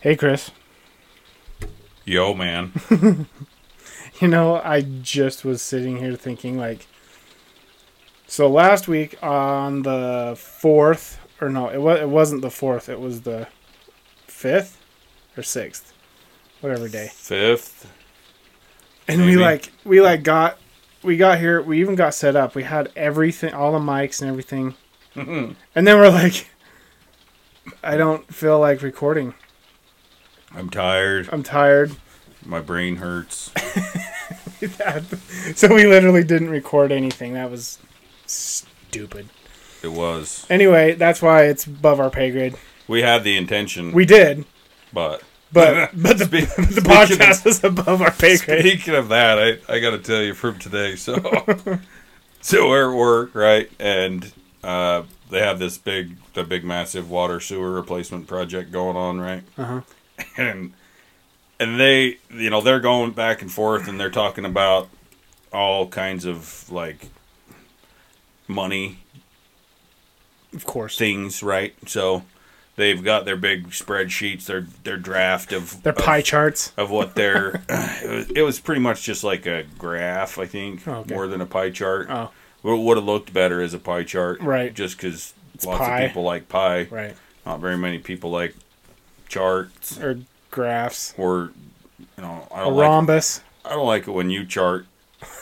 Hey, Chris. Yo, man. You know, I just was sitting here thinking, like, so last week on the fourth, or no, it was it wasn't the fourth. It was the fifth or sixth, whatever day. Fifth. And we like we like got we got here. We even got set up. We had everything, all the mics and everything. and then we're like, I don't feel like recording. I'm tired. I'm tired. My brain hurts. so we literally didn't record anything. That was stupid. It was. Anyway, that's why it's above our pay grade. We had the intention, We did, but but but the Spe- the podcast is above our pay grade. Speaking of that, I, I got to tell you from today. So, so we're at work, right? And uh, they have this big, the big, massive water sewer replacement project going on, right? Uh-huh. And and they, you know, they're going back and forth, and they're talking about all kinds of like money Of course, things, right? So they've got their big spreadsheets, their their draft of their of- pie charts. of what their it, was, it was pretty much just like a graph, I think, Oh, okay. more than a pie chart. Oh, What would have looked better as a pie chart, Right. Just because lots pie. of people like pie, right. not very many people like charts Or graphs. or you know I A don't like rhombus. I don't like it when you chart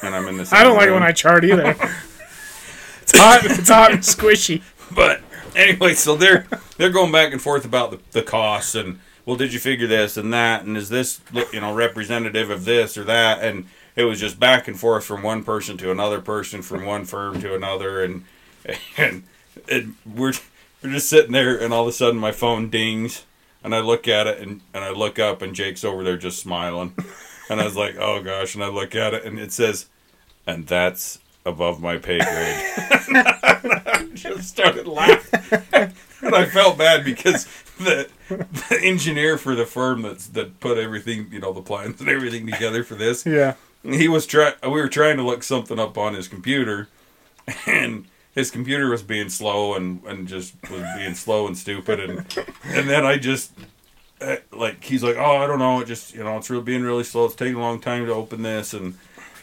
and I'm in the. I don't like it when I chart either. it's hot. It's hot and squishy. But anyway, so they're they're going back and forth about the, the costs and well, did you figure this and that and is this you know representative of this or that and it was just back and forth from one person to another person from one firm to another and and, and we're we're just sitting there and all of a sudden my phone dings and I look at it and, and I look up and Jake's over there just smiling and I was like oh gosh and I look at it and it says and that's above my pay grade And I just started laughing. and I felt bad because the, the engineer for the firm that's that put everything, you know, the plans and everything together for this, Yeah. he was trying. We were trying to look something up on his computer, and his computer was being slow and and just was being slow and stupid, and and then I just. uh, Like he's like, oh, I don't know. It just you know, it's really being really slow. It's taking a long time to open this, and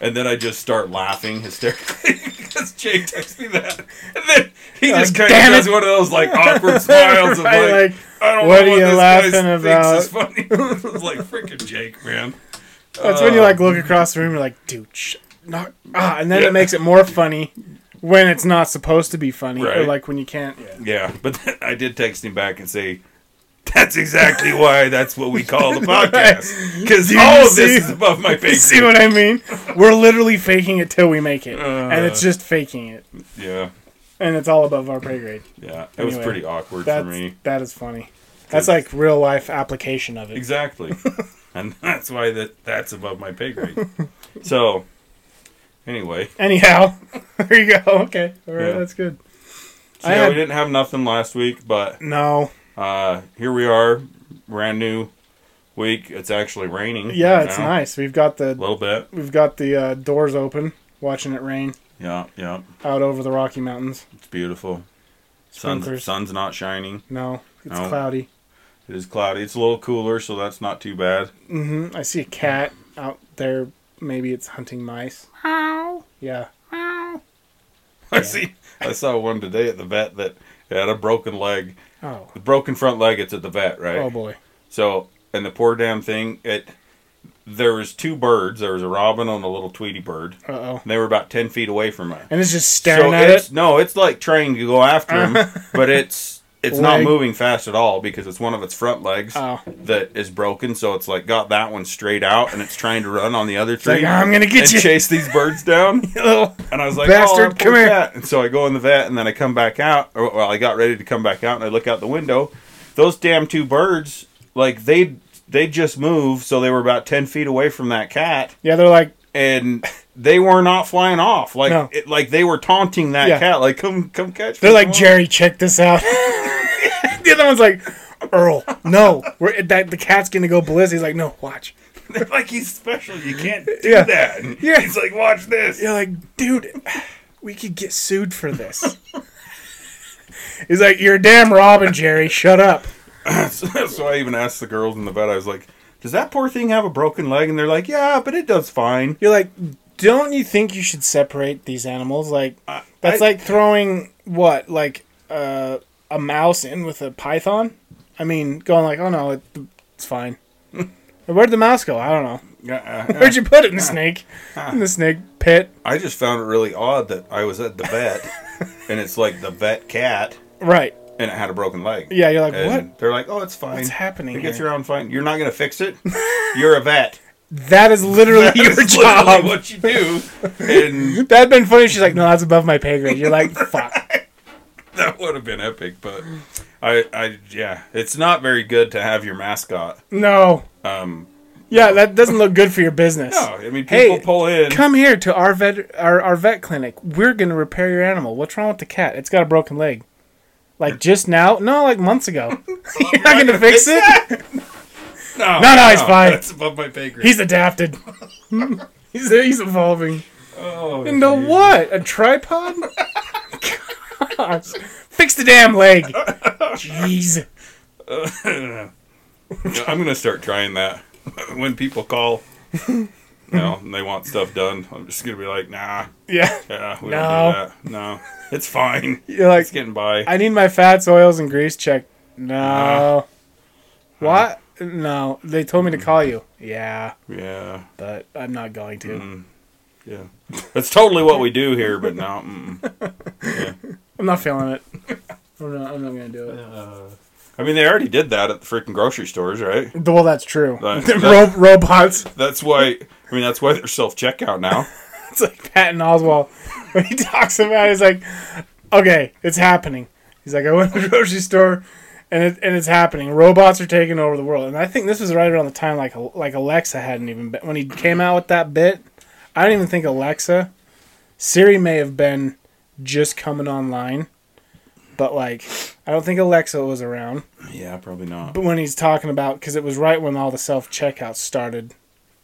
and then I just start laughing hysterically because Jake texts me that, and then he just kind "Damn of it." does one of those like awkward smiles of Right, like, like, I don't "What know are you laughing about?" Is funny. it was like freaking Jake, man. That's when you Oh. like look across the room. You're like, dude, sh- not ah, and then Yeah. it makes it more funny when it's not supposed to be funny, or like when you can't. Yeah. Yeah, but then I did text him back and say, "That's exactly why. That's what we call the podcast because Do you all of see- this is above my pay See grade." what I mean? We're literally faking it till we make it, and it's Uh. just faking it, Yeah, and it's all above our pay grade. yeah. It was pretty awkward That's for me. that is funny. That's like real life application of it. Exactly, and that's why that that's above my pay grade. So, anyway, Anyhow, there you go. Okay, all right, Yeah. that's good. so I yeah, had- we didn't have nothing last week, but No, uh, here we are, brand new week. It's actually raining. yeah, right it's now, nice. We've got A the little bit. we've got the uh, doors open, watching it rain Yeah, yeah. out over the Rocky Mountains. It's beautiful. Sun's, Sprinklers. sun's not shining. No, it's No. cloudy. It is cloudy. It's a little cooler, so that's not too bad. hmm I see a cat out there. Maybe it's hunting mice. Yeah. I see. I saw one today at the vet that had a broken leg, Oh. the broken front leg. It's at the vet, right? Oh boy. So, and the poor damn thing, it. There was two birds. There was a robin and a little Tweety bird. Uh oh. They were about ten feet away from it. And it's just staring so at it's it. no, it's like trying to go after him, but it's it's not moving fast at all because it's one of its front legs Oh. that is broken. So it's like got that one straight out, and it's trying to run on the other tree. like, I'm gonna get and you. chase these birds down. And I was like, oh, Bastard, oh, come here." And so I go in the vet, and then I come back out. Or, well, I got ready to come back out, and I look out the window. Those damn two birds, like they they just moved, so they were about ten feet away from that cat, yeah, they're like, and they were not flying off. Like No. it, like they were taunting that Yeah. cat, like come come catch. they're me, like come on." Jerry. Check this out. the other one's like, Earl, no, we're, that the cat's gonna go ballistic. He's like, no, watch. They're like he's special. You can't do Yeah. that. And Yeah. He's like, watch this. You're like, dude, we could get sued for this. He's like, you're damn Robin, Jerry. Shut up. so I even asked the girls in the vet. I was like, "Does that poor thing have a broken leg?" And they're like, "Yeah, but it does fine." You're like, don't you think you should separate these animals? Like, I- that's I- like throwing what, like uh, a mouse in with a python. I mean, going like, oh no, it, it's fine. Where'd the mouse go? I don't know. Uh, Where'd you put it in the snake? In the snake pit, I just found it really odd that I was at the vet, and it's like the vet cat, right? and it had a broken leg. Yeah, you're like, And what? They're like, "Oh, it's fine. What's happening It gets around fine. You're not gonna fix it. You're a vet. That is literally your That's job. literally what you do." And That'd been funny. She's like, no, that's above my pay grade. You're like, fuck. that would have been epic. But I, I, yeah, it's not very good to have your mascot. No. Um, Yeah, that doesn't look good for your business. no, I mean, Hey, pull in. Come here to our vet, our, our vet clinic. We're gonna repair your animal. What's wrong with the cat? It's got a broken leg. Like just now? No, like months ago. You're not gonna fix it. No, No, no, it's fine. That's above my pay grade. He's adapted. he's he's evolving. oh, Into geez. what? A tripod? Gosh. Fix the damn leg. Jeez. I'm gonna start trying that when people call. You know, and they want stuff done. I'm just gonna be like, nah, Yeah. yeah, we No. don't do that. No, it's fine. You're like, It's getting by. I need my fats, oils, and grease checked. No. What? No. They told me to call you. Yeah, yeah, but I'm not going to. Mm. yeah. That's totally what we do here, but no. Mm-mm. I'm not feeling it. I'm not, I'm not gonna do it. Uh, I mean, they already did that at the freaking grocery stores, right? Well, that's true. That- that- ro- robots. That's why. I mean, that's why they're self checkout now. It's like Patton Oswalt when he talks about. it, He's like, "Okay, it's happening." He's like, "I went to the grocery store, and it, and it's happening. Robots are taking over the world." And I think this was right around the time like like Alexa hadn't even been when he came out with that bit. I don't even think Alexa, Siri may have been just coming online, but like I don't think Alexa was around. yeah, probably not. But when he's talking about, because it was right when all the self checkouts started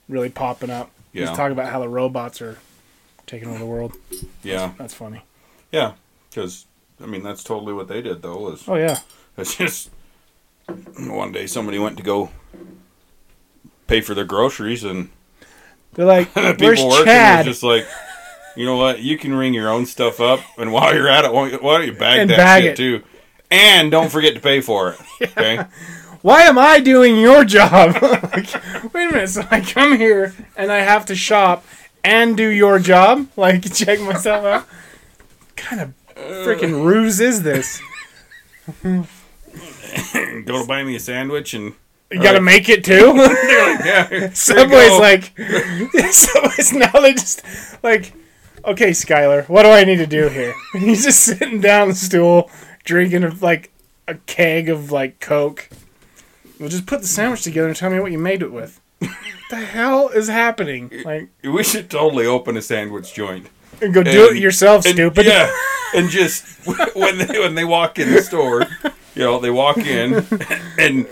really popping up. Yeah. He's talking about how the robots are taking over the world. Yeah, That's funny. yeah. Because I mean, that's totally what they did, though. Was Oh yeah, It's just one day somebody went to go pay for their groceries and they're like, people "Where's working Chad?" just like, you know what? You can ring your own stuff up, and while you're at it, why don't you bag And that bag shit it. too? And don't forget to pay for it. Okay. Why am I doing your job? like, wait a minute. So I come here and I have to shop and do your job, like check myself out. What kind of uh. freaking ruse is this? go to buy me a sandwich and You got to Right. make it too. yeah. here Subway's like, Subway's now they just like, okay, Skylar, what do I need to do here? And he's just sitting down the stool, drinking a, like a keg of like Coke. Well, just put the sandwich together and tell me what you made it with. what the hell is happening? Like, we should totally open a sandwich joint. and go do And- it yourself, And- stupid. Yeah, and just when they when they walk in the store, you know, they walk in, and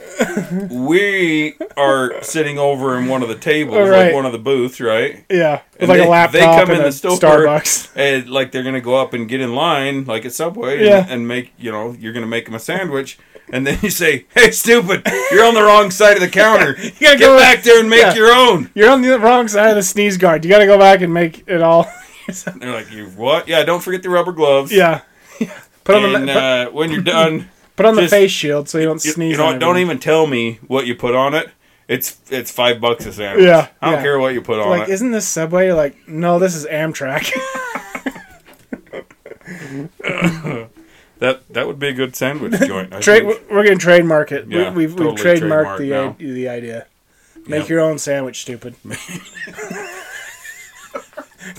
we are sitting over in one of the tables, right. like one of the booths, right? Yeah, And like they- a laptop they come in the store Starbucks. and like they're gonna go up and get in line, like at Subway, Yeah. and, and make you know you're gonna make them a sandwich. And then you say, "Hey, stupid! You're on the wrong side of the counter. You gotta Get go- back there and make yeah. your own." You're on the wrong side of the sneeze guard. You got to go back and make it all. They're like, "You what? Yeah, don't forget the rubber gloves. yeah. Put on and the uh, when you're done." Put on the face shield so you don't You, sneeze. you know, what, don't even tell me what you put on it. It's it's five bucks a sandwich. Yeah, I don't yeah. care what you put on like, it. isn't this Subway? You're like, no, this is Amtrak. That that would be a good sandwich joint. I Trade, think. we're gonna trademark it. Yeah, we, we've totally we've trademarked trademarked the the idea. Make Yep. your own sandwich, stupid. it's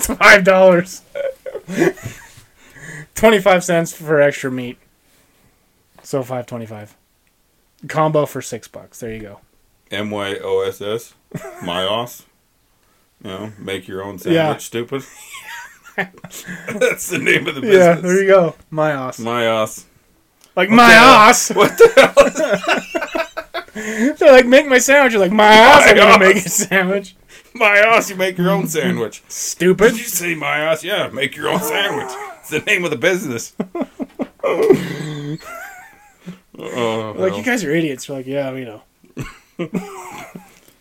five dollars. Twenty five cents for extra meat. So five twenty five. Combo for six bucks. There you go. M Y O S S, Myos. You know, make your own sandwich. Yeah. Stupid. That's the name of the business. Yeah, there you go. My ass. Myos. Like my ass. What the hell? They're like, make my sandwich. You're like, my ass. I'm gonna make a sandwich. Myos, you make your own sandwich. Stupid. Did you say Myos? Yeah, make your own sandwich. It's the name of the business. Oh, Like, hell. you guys are idiots. We're like, yeah, you know.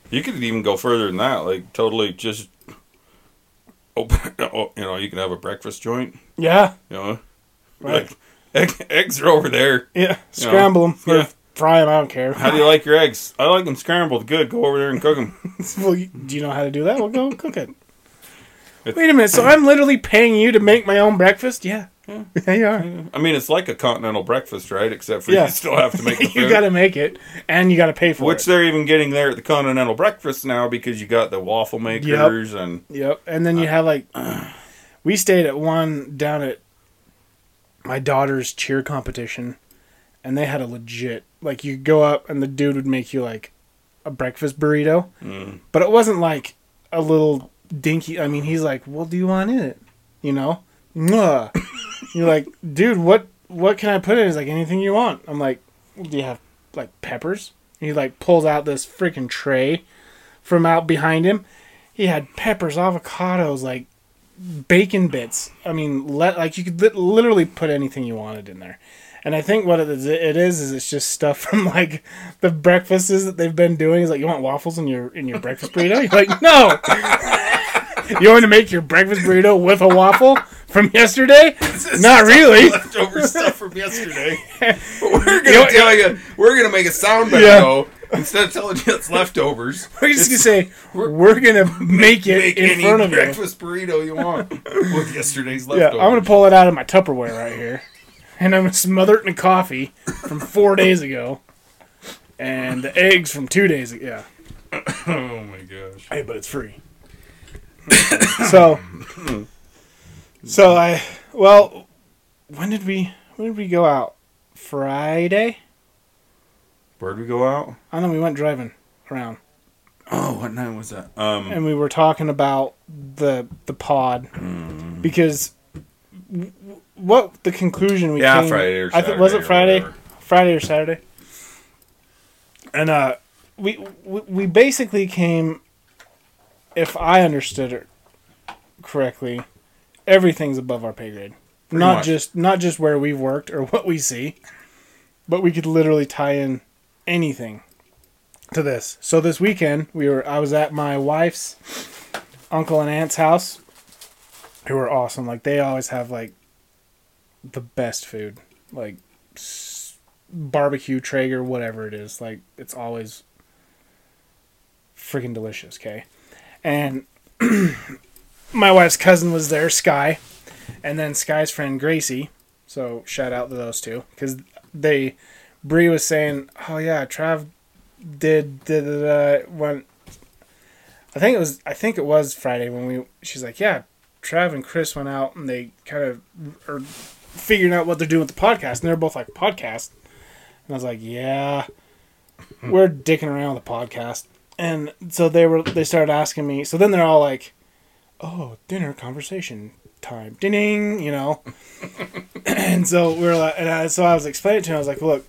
You could even go further than that. Like totally just open. oh, You know, you can have a breakfast joint. Yeah. You know, Right. like egg, eggs are over there. Yeah. Scramble them. Yeah. Fry them. I don't care. How do you like your eggs? I like them scrambled. Good. Go over there and cook them. well, you- do you know how to do that? Well, go cook it. Wait a minute. So I'm literally paying you to make my own breakfast? Yeah. Yeah, you are. I mean, it's like a continental breakfast, right? Except for Yeah. you still have to make the food. you got to make it, and you got to pay for Which it. Which they're even getting there at the continental breakfast now because you got the waffle makers and Yep. And then you have like, we stayed at one down at my daughter's cheer competition, and they had a legit like you go up and the dude would make you like a breakfast burrito, Mm. but it wasn't like a little dinky. I mean, he's like, "What do you want in it?" You know. You're like, dude, what what can I put in? He's like, anything you want. I'm like, do you have like peppers? And he like pulls out this freaking tray from out behind him. He had peppers, avocados, like bacon bits. I mean, let like you could li- literally put anything you wanted in there. And I think what it is, it is is it's just stuff from like the breakfasts that they've been doing. Is like, you want waffles in your in your breakfast burrito? You're like, no. you want to make your breakfast burrito with a waffle from yesterday? Not really. leftover stuff from yesterday. we're gonna You know- tell you, we're gonna make a sound bite Yeah. though. Instead of telling you it's leftovers, We're just gonna say we're, gonna make it make in any front of you. breakfast burrito you want with yesterday's Yeah. I'm gonna pull it out of my Tupperware right here, and I'm gonna smother it in coffee from four days ago, and the eggs from two days ago. Yeah, Oh my gosh! hey, but it's free. so, so I well, when did we when did we go out? Friday. Where'd we go out? I know we went driving around, Oh, what night was that? Um, and we were talking about the the pod because w- w- what the conclusion we yeah, came, Friday or I Saturday. think was it Friday. whatever. Friday or Saturday. And uh we we, we basically came if I understood it correctly, everything's above our pay grade. Pretty not much. just not just where we've worked or what we see, but we could literally tie in anything to this. So this weekend we were I was at my wife's uncle and aunt's house who were awesome. Like they always have like the best food. Like s- barbecue Traeger, whatever it is. Like it's always freaking delicious. Okay, and my wife's cousin was there, Sky, and then Sky's friend Gracie. So shout out to those two because they. Bree was saying, "Oh yeah, Trav did did uh, when." I think it was. I think it was Friday when we. She's like, "Yeah, Trav and Chris went out and they kind of are figuring out what they're doing with the podcast, and they're both like podcast." And I was like, "Yeah, we're dicking around with the podcast." And so they were. They started asking me. So then they're all like, "Oh, dinner conversation time, ding," you know. and so we are like, and I, so I was explaining to him. I was like, "Look,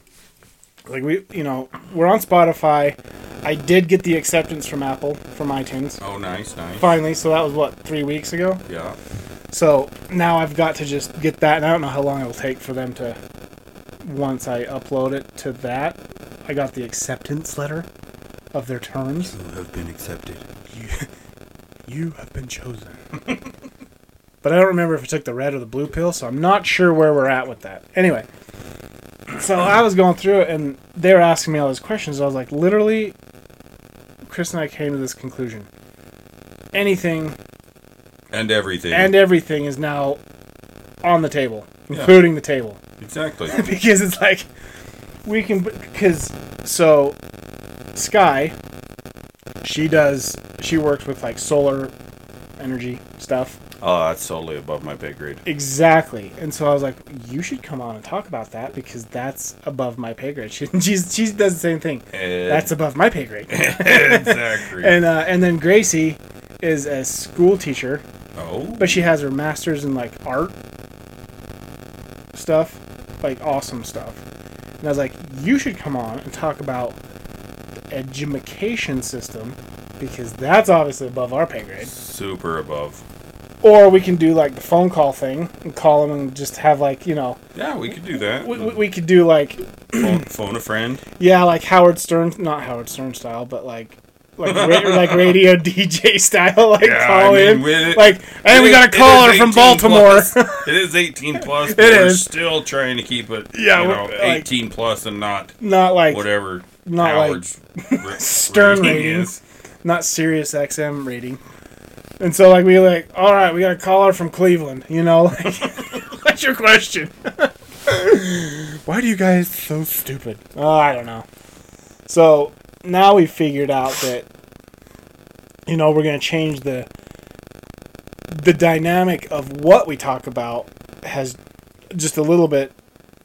like we, you know, we're on Spotify. I did get the acceptance from Apple from iTunes." Oh, nice, nice. finally. So that was what three weeks ago. Yeah. So now I've got to just get that, and I don't know how long it'll take for them to. Once I upload it to that, I got the acceptance letter of their terms. You have been accepted. You, you have been chosen. but I don't remember if I took the red or the blue pill, so I'm not sure where we're at with that. Anyway, so I was going through it, and they were asking me all these questions. I was like, literally, Chris and I came to this conclusion. Anything And everything. and everything is now on the table, Yeah. including the table, exactly. because it's like we can because so Sky, she does she works with like solar energy stuff oh, that's totally above my pay grade. exactly, and so I was like, you should come on and talk about that because that's above my pay grade. She she's, she does the same thing. That's above my pay grade. exactly. and uh, and then Gracie is a school teacher oh, But she has her master's in like art stuff, like awesome stuff. And I was like, you should come on and talk about the education system because that's obviously above our pay grade. super above. or we can do like the phone call thing and call them and just have like you know Yeah, we could do that. we, we, we could do like phone, phone a friend. yeah like Howard Stern not Howard Stern style but like like ra- like radio DJ style like Yeah, call I mean, in it- like hey we It- got a caller from Baltimore it is 18 plus. But It we're is. still trying to keep it. Yeah, you know, we're, like- 18 plus and not not like whatever not like Howard's ra- Stern rating. not Sirius XM rating. And so like we like, all right, we got a caller from Cleveland. You know, like, what's your question? Why do you guys so stupid? Oh, I don't know. So now we figured out that you know we're gonna change the the dynamic of what we talk about has just a little bit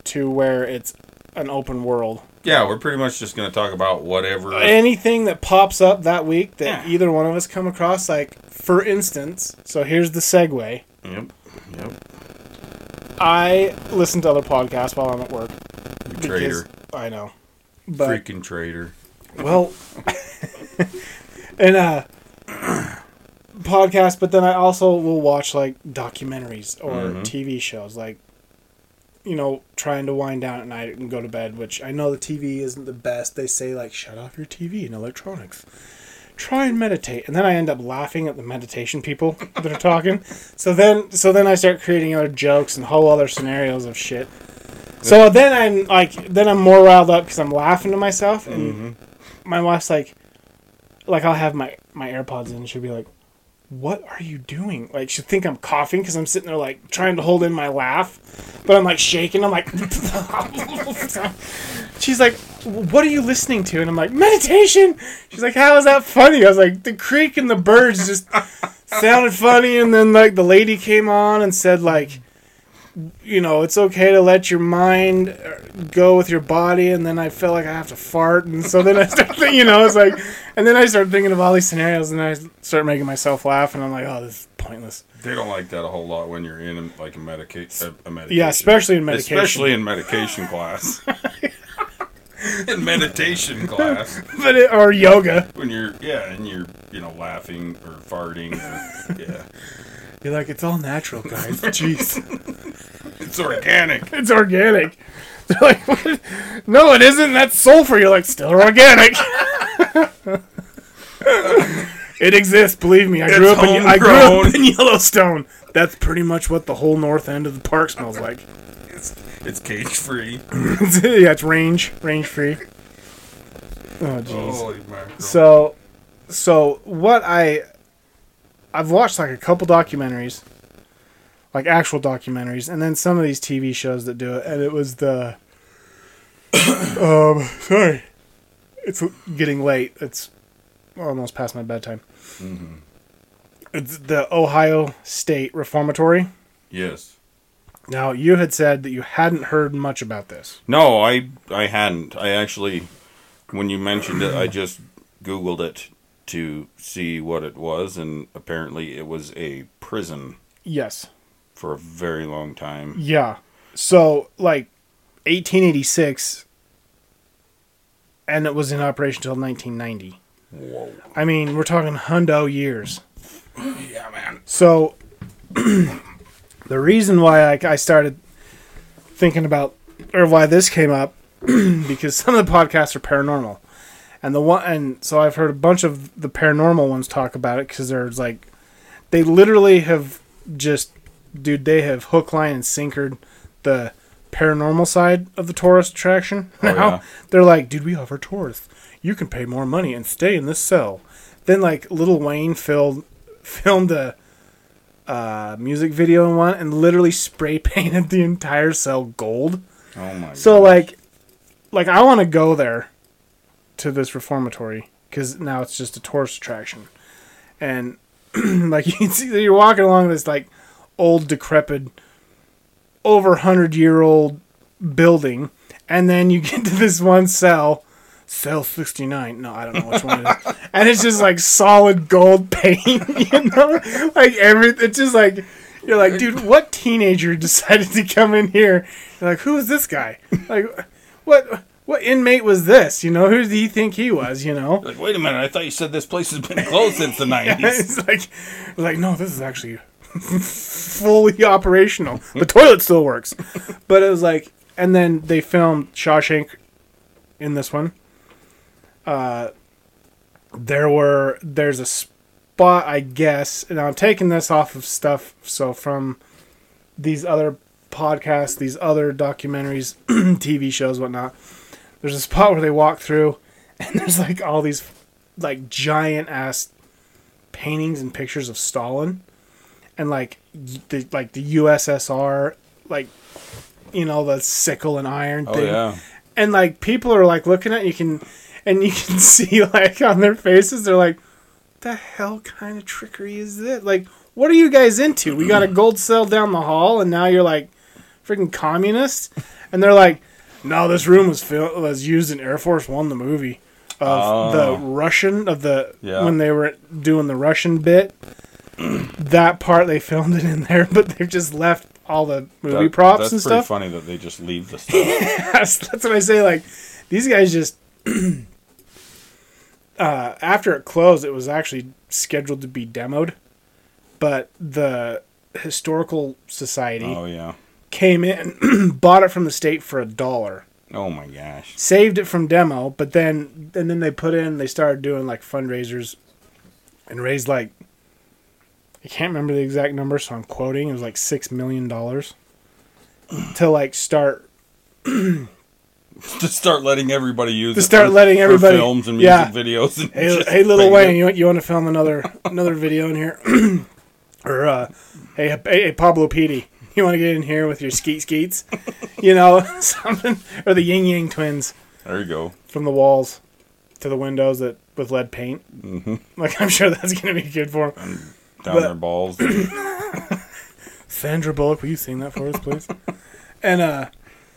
to where it's an open world Yeah, we're pretty much just going to talk about whatever. anything that pops up that week that either one of us come across like for instance so here's the segue Yep. Yep. i listen to other podcasts while i'm at work because- Trader. i know but Freaking trader. Well and uh podcast but then i also will watch like documentaries or Mhm. tv shows like you know trying to wind down at night and go to bed which i know the tv isn't the best. They say like shut off your tv and electronics. Try and meditate. And then i end up laughing at the meditation people that are talking. So then so then i start creating other jokes and whole other scenarios of shit. So then i'm like then i'm more riled up because i'm laughing to myself and Mm-hmm. My wife's like like i'll have my my airpods in and she'll be like what are you doing? Like she'll think i'm coughing because i'm sitting there like trying to hold in my laugh but i'm like shaking. I'm like she's like what are you listening to? And i'm like meditation. She's like how is that funny? I was like the creek and the birds just sounded funny and then like the lady came on and said like you know, it's okay to let your mind uh, go with your body, and then I feel like I have to fart, and so then I start thinking, you know, it's like, and then I start thinking of all these scenarios, and I start making myself laugh, and I'm like, oh, this is pointless. They don't like that a whole lot when you're in a, like a, medica- a medication. Yeah, especially in medication. Especially in medication class. in meditation class. But it, or yoga, When you're, yeah, and you're, you know, laughing or farting or, yeah. You're like, it's all natural, guys. Jeez, It's organic. it's organic. They're like, what? no, it isn't. That's sulfur. You're like, still organic. it exists. Believe me. I grew up in I grew up in Yellowstone. That's pretty much what the whole north end of the park smells like. It's, it's cage free. yeah, it's range, range free. Oh jeez. So, so what I, I've watched like a couple documentaries, like actual documentaries, and then some of these TV shows that do it, and it was the, um, sorry, it's getting late. It's almost past my bedtime. It's the Ohio State Reformatory. yes. Now you had said that you hadn't heard much about this. No, I I hadn't. I actually, when you mentioned it, I just Googled it to see what it was, and apparently it was a prison Yes. for a very long time. Yeah. So, like, 1886, and it was in operation until 1990. Whoa. I mean, we're talking hundo years. Yeah, man. So, the reason why I, I started thinking about, or why this came up, because some of the podcasts are paranormal. And the one, and so I've heard a bunch of the paranormal ones talk about it because there's like, they literally have just, dude, they have hook, line, and sinkered the paranormal side of the tourist attraction. Oh, now yeah. they're like, dude, we offer tourists. You can pay more money and stay in this cell. Then like Little Wayne filled, filmed a uh, music video in one and literally spray painted the entire cell gold. Oh my. So gosh. like, like I want to go there to this reformatory because now it's just a tourist attraction, and like you can see that you're walking along this like old decrepit, over hundred year old building, and then you get to this one cell. Cell 69. No, I don't know which one it is. And it's just like solid gold paint, you know? Like every it's just like you're like, dude, what teenager decided to come in here? You're like, who is this guy? Like what what inmate was this? You know, who do you think he was, you know? like, wait a minute! I thought you said this place has been closed since the nineties. it's like like, no, this is actually fully operational. The toilet still works, but it was like, and then they filmed Shawshank in this one. Uh, there were there's a spot I guess, and I'm taking this off of stuff so from these other podcasts, these other documentaries, TV shows, whatnot. There's a spot where they walk through, and there's like all these like giant ass paintings and pictures of Stalin, and like the like the USSR, like you know the sickle and iron Oh thing. yeah. and like people are like looking at you can and you can see like on their faces they're like the hell kind of trickery is this? Like what are you guys into? We got a gold cell down the hall and now you're like freaking communist and they're like no this room was fil- was used in air force one the movie of the Oh. russian of the Yeah. when they were doing the russian bit that part they filmed it in there but they've just left all the movie That- props that's and stuff funny that they just leave the stuff. that's, that's what I say. Like these guys just uh, after it closed, it was actually scheduled to be demoed, but the historical society oh yeah. Came in, bought it from the state for a dollar, Oh my gosh. saved it from demo, but then and then they put in they started doing like fundraisers and raised like I can't remember the exact number, so I'm quoting. It was like six million dollars to like start To start letting everybody use To it start for- letting everybody- films and yeah. music videos. And Hey, hey, little Wayne, it. you want you want to film another another video in here, or uh, hey, hey, hey, Pablo Petey, you want to get in here with your skeet skeets, you know, something, or the Ying Yang twins There you go. from the walls to the windows that with lead paint. hmm Like I'm sure that's gonna be good for 'em. Down But- their balls. Sandra Bullock, will you sing that for us, please? and uh,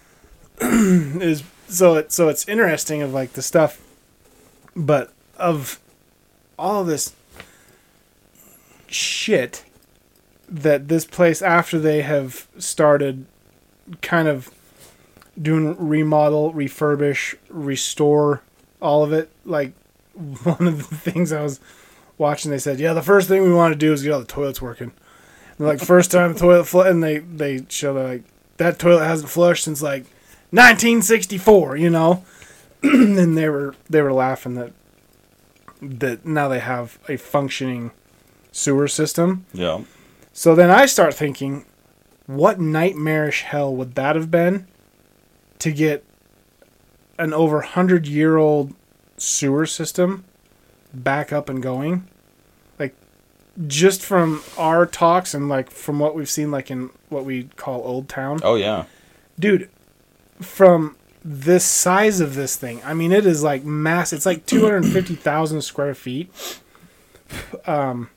is so it so it's interesting of like the stuff, but of all of this shit that this place after they have started kind of doing remodel, refurbish, restore all of it. Like one of the things I was watching, they said, "Yeah, the first thing we want to do is get all the toilets working." And like first time the toilet flush, and they they show that like that toilet hasn't flushed since like 1964, you know. and they were they were laughing that that now they have a functioning sewer system. Yeah. So then I start thinking, what nightmarish hell would that have been to get an over 100 year old sewer system back up and going? Like, just from our talks and like from what we've seen, like in what we call Old Town, Oh yeah. dude, from this size of this thing, I mean, it is like mass. It's like 250,000 square feet. Um,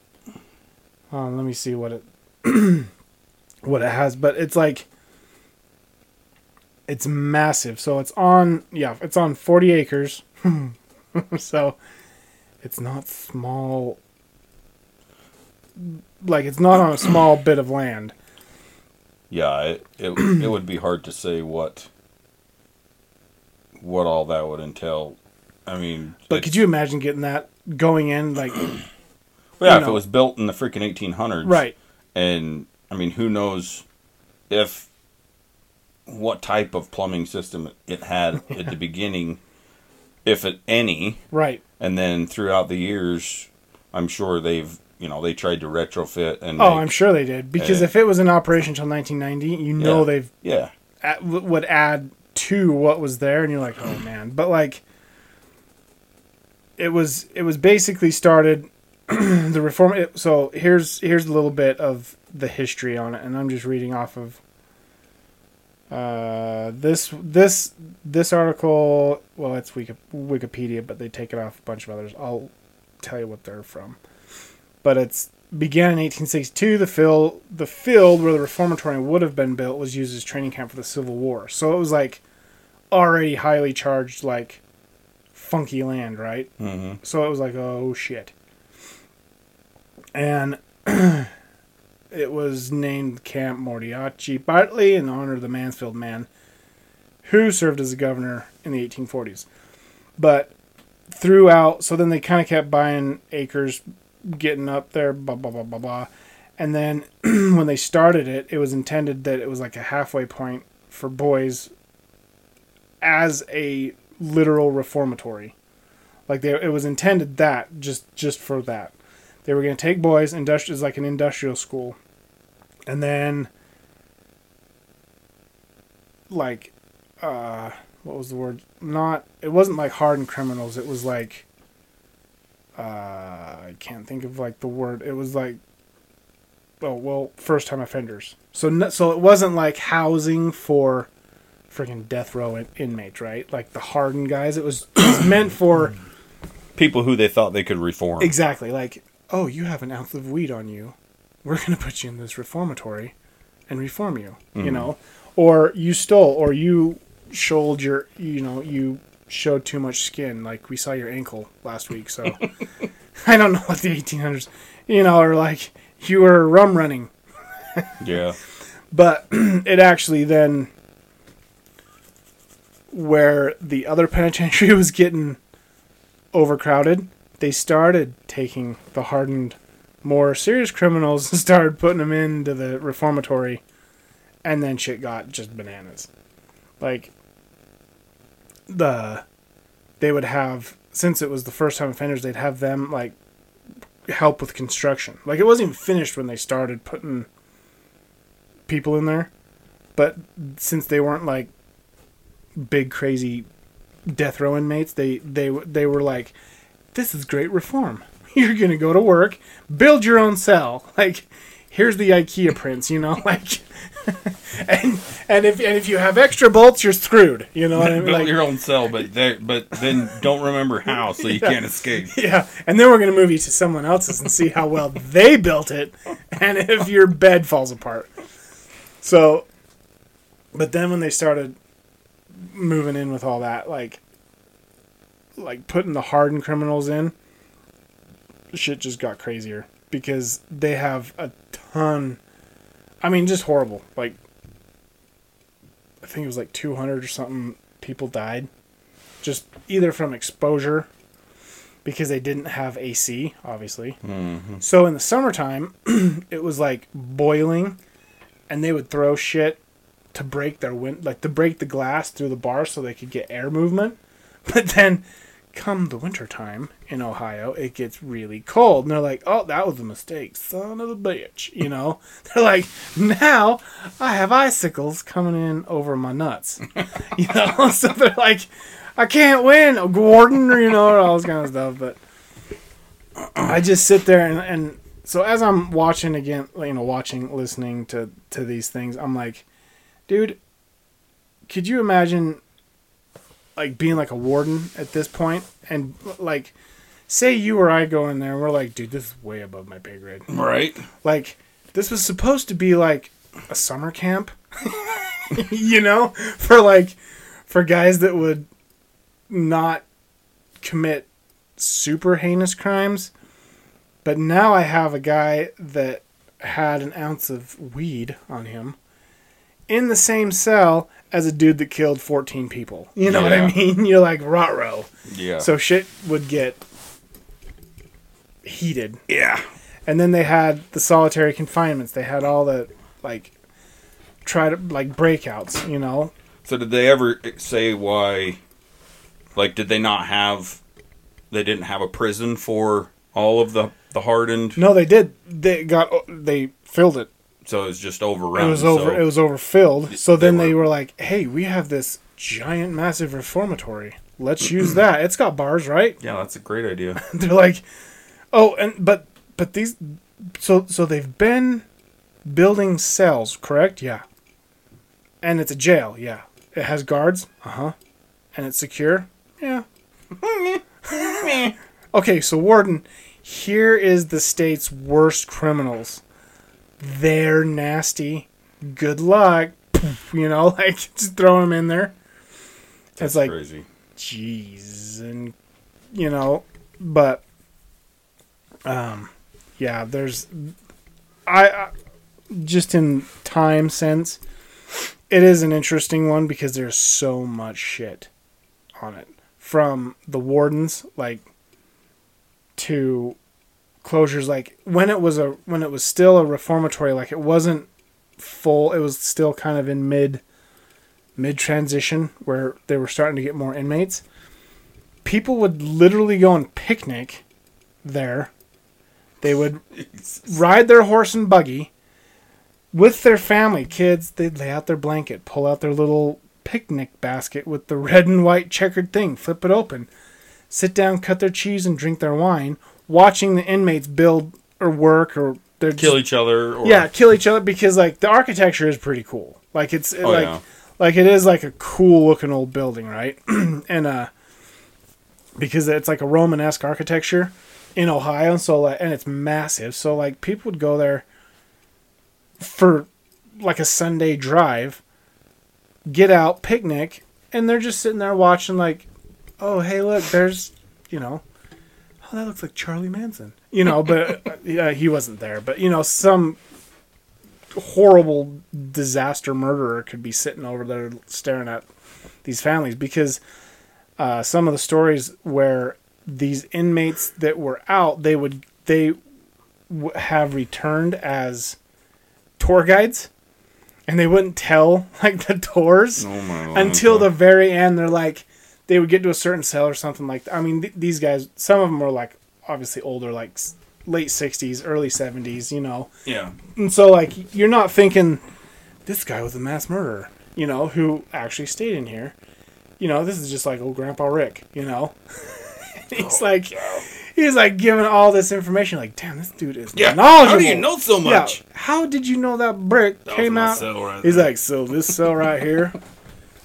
uh, let me see what it what it has, but it's like it's massive. So it's on yeah, it's on 40 acres. so it's not small like it's not on a small bit of land. Yeah. It it, it would be hard to say what what all that would entail. I mean, But could you imagine getting that going in like Well, yeah, if know. it was built in the freaking 1800s, right? And I mean, who knows if what type of plumbing system it had at the beginning, if at any, Right. and then throughout the years, I'm sure they've you know they tried to retrofit and Oh, make- I'm sure they did because Uh, if it was in operation until 1990, you know Yeah. they've yeah a- would add to what was there, and you're like, oh man. But like, it was it was basically started the reform. It, so here's here's a little bit of the history on it, and I'm just reading off of uh, this this this article. Well, it's Wiki, Wikipedia, but they take it off a bunch of others. I'll tell you what they're from. But it's began in 1862. The field the field where the reformatory would have been built was used as training camp for the Civil War. So it was like already highly charged, like funky land, right? hmm So it was like, oh shit. And it was named Camp Mordecai Bartley in honor of the Mansfield man who served as a governor in the 1840s. But throughout, so then they kind of kept buying acres, getting up there, blah, blah, blah, blah, blah. And then when they started it, it was intended that it was like a halfway point for boys as a literal reformatory. Like they, it was intended that just just for that. They were going to take boys, industrial is like an industrial school, and then like uh what was the word? Not it wasn't like hardened criminals. It was like uh i can't think of like the word. It was like oh well first time offenders. So no, so it wasn't like housing for freaking death row in, inmates right? Like the hardened guys. It was, it was meant for People who they thought they could reform. exactly. Like oh you have an ounce of weed on you. We're going to put you in this reformatory and reform you you mm. know? Or you stole or you showed your you know you showed too much skin. Like we saw your ankle last week so i don't know what the 1800s you know or like. You were rum running. Yeah. but it actually then where the other penitentiary was getting overcrowded they started taking the hardened more serious criminals and started putting them into the reformatory and then shit got just bananas. Like the they would have since it was the first time offenders they'd have them like help with construction. Like it wasn't even finished when they started putting people in there but since they weren't like big crazy death row inmates they they they were like this is great reform. You're gonna go to work build your own cell. Like here's the ikea prints you know like and and if and if you have extra bolts you're screwed you know what i mean? Build like your own cell, but they, but then don't remember how, so you can't escape. yeah and then we're gonna move you to someone else's and see how well they built it and if your bed falls apart. So but then when they started moving in with all that like like putting the hardened criminals in shit just got crazier because they have a ton i mean just horrible like i think it was like 200 or something people died just either from exposure because they didn't have AC, obviously. Mm-hmm. So in the summertime, it was like boiling, and they would throw shit to break their wind, like to break the glass through the bar so they could get air movement. But then, come the wintertime in Ohio, it gets really cold, and they're like, "Oh, that was a mistake, son of a bitch." You know, they're like, "Now I have icicles coming in over my nuts." you know, so they're like. I can't win, Gordon, or you know, all this kind of stuff. But I just sit there and, and so as I'm watching again, you know, watching, listening to to these things, I'm like, dude, could you imagine like being like a warden at this point and like say you or I go in there and we're like, dude, this is way above my pay grade. Right? Like this was supposed to be like a summer camp, you know, for like for guys that would not commit super heinous crimes. But now I have a guy that had an ounce of weed on him in the same cell as a dude that killed 14 people. You know what I mean? You're like, rot row. Yeah. So shit would get heated. yeah. And then they had the solitary confinements. They had all the like try to like breakouts, you know. So did they ever say why? Like, did they not have? They didn't have a prison for all of the the hardened. No, they did. They got they filled it. So it was just overrun. It was over. so- It was overfilled. So they then they were- were like, "Hey, we have this giant, massive reformatory. Let's use that. It's got bars, right?" yeah, that's a great idea. They're like, "Oh, and but but these, so so they've been building cells, correct? Yeah. And it's a jail. Yeah. It has guards. Uh huh. And it's secure. Yeah. okay, so warden, here is the state's worst criminals. They're nasty. Good luck. You know, like just throw them in there. That's it's like crazy. jeez and you know but um yeah there's I, I just in time sense it is an interesting one because there's so much shit on it from the wardens like to closures like when it was a when it was still a reformatory like it wasn't full it was still kind of in mid mid transition where they were starting to get more inmates. People would literally go and picnic there. They would ride their horse and buggy with their family kids. They'd lay out their blanket pull out their little picnic basket with the red and white checkered thing flip it open sit down cut their cheese and drink their wine watching the inmates build or work or they're Kill just, each other. Or, yeah kill each other because like the architecture is pretty cool like it's Oh, like yeah. like it is like a cool looking old building right and uh because it's like a romanesque architecture in ohio and so like and it's massive so like people would go there for like a sunday drive get out picnic and they're just sitting there watching like oh hey look there's you know oh that looks like charlie manson. You know but uh, yeah he wasn't there. But you know some horrible disaster murderer could be sitting over there staring at these families because uh, some of the stories where these inmates that were out they would they w- have returned as tour guides and they wouldn't tell like the tours Oh until the very end. They're like they would get to a certain cell or something like that. i mean th- these guys some of them were like obviously older like s- late 60s early 70s you know Yeah. and so like you're not thinking this guy was a mass murderer you know who actually stayed in here you know this is just like old grandpa rick you know he's oh, like he's like giving all this information like damn this dude is Yeah. knowledgeable How do you know so much? yeah, how did you know that brick That came out right He's there. like, so this cell right here,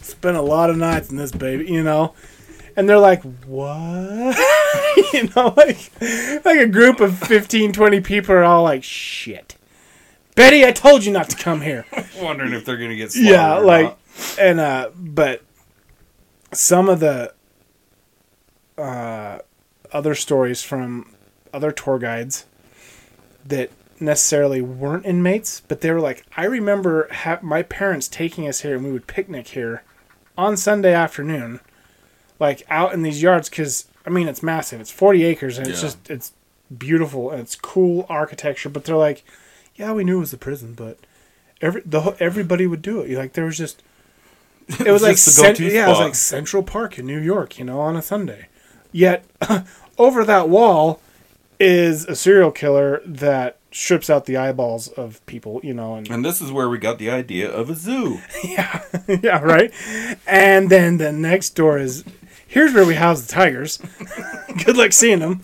spent a lot of nights in this baby, you know. And they're like, what? you know, like, like a group of 15, 20 people are all like, shit. Betty, I told you not to come here. wondering if they're gonna get yeah, like, not. and, uh, but some of the, uh, other stories from other tour guides that necessarily weren't inmates, but they were like, I remember ha- my parents taking us here and we would picnic here on Sunday afternoon, like out in these yards, because I mean it's massive. It's forty acres and it's Yeah. just it's beautiful and it's cool architecture. But they're like, yeah, we knew it was a prison, but every the whole- everybody would do it. Like there was just it was like just the cent- go-to yeah, it was spot. like Central Park in New York, you know, on a Sunday. Yet over that wall is a serial killer that strips out the eyeballs of people, you know, and And this is where we got the idea of a zoo. yeah, yeah, right. And then the next door is here's where we house the tigers. Good luck seeing them.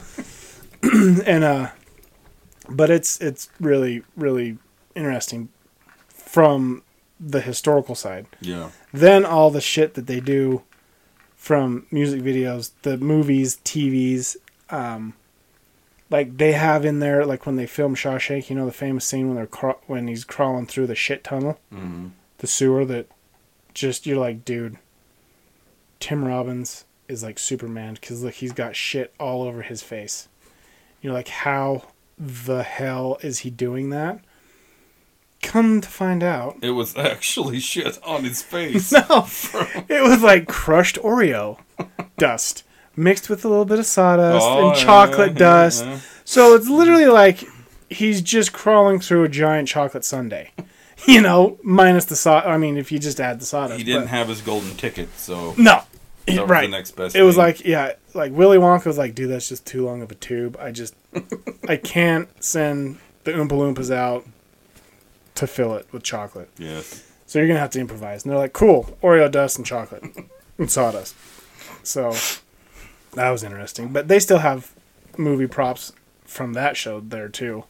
and uh, but it's it's really really interesting from the historical side. Yeah. Then all the shit that they do from music videos, the movies, TVs, um, like they have in there, like when they film Shawshank, you know the famous scene when they're craw- when he's crawling through the shit tunnel, hmm the sewer. That just you're like, dude, Tim Robbins is like Superman because look, he's got shit all over his face. You're like, how the hell is he doing that? Come to find out, It was actually shit on his face. no, it was like crushed Oreo dust mixed with a little bit of sawdust Oh, and chocolate yeah, dust. yeah. So it's literally like he's just crawling through a giant chocolate sundae. You know, minus the saw. I mean, if you just add the sawdust. He didn't but- have his golden ticket, so no, right. next best. It was like yeah, like Willy Wonka was like, dude, that's just too long of a tube. I just, I can't send the Oompa Loompas out to fill it with chocolate. yes. So you're gonna have to improvise. And they're like, cool, Oreo dust and chocolate and sawdust. So that was interesting. But they still have movie props from that show there too,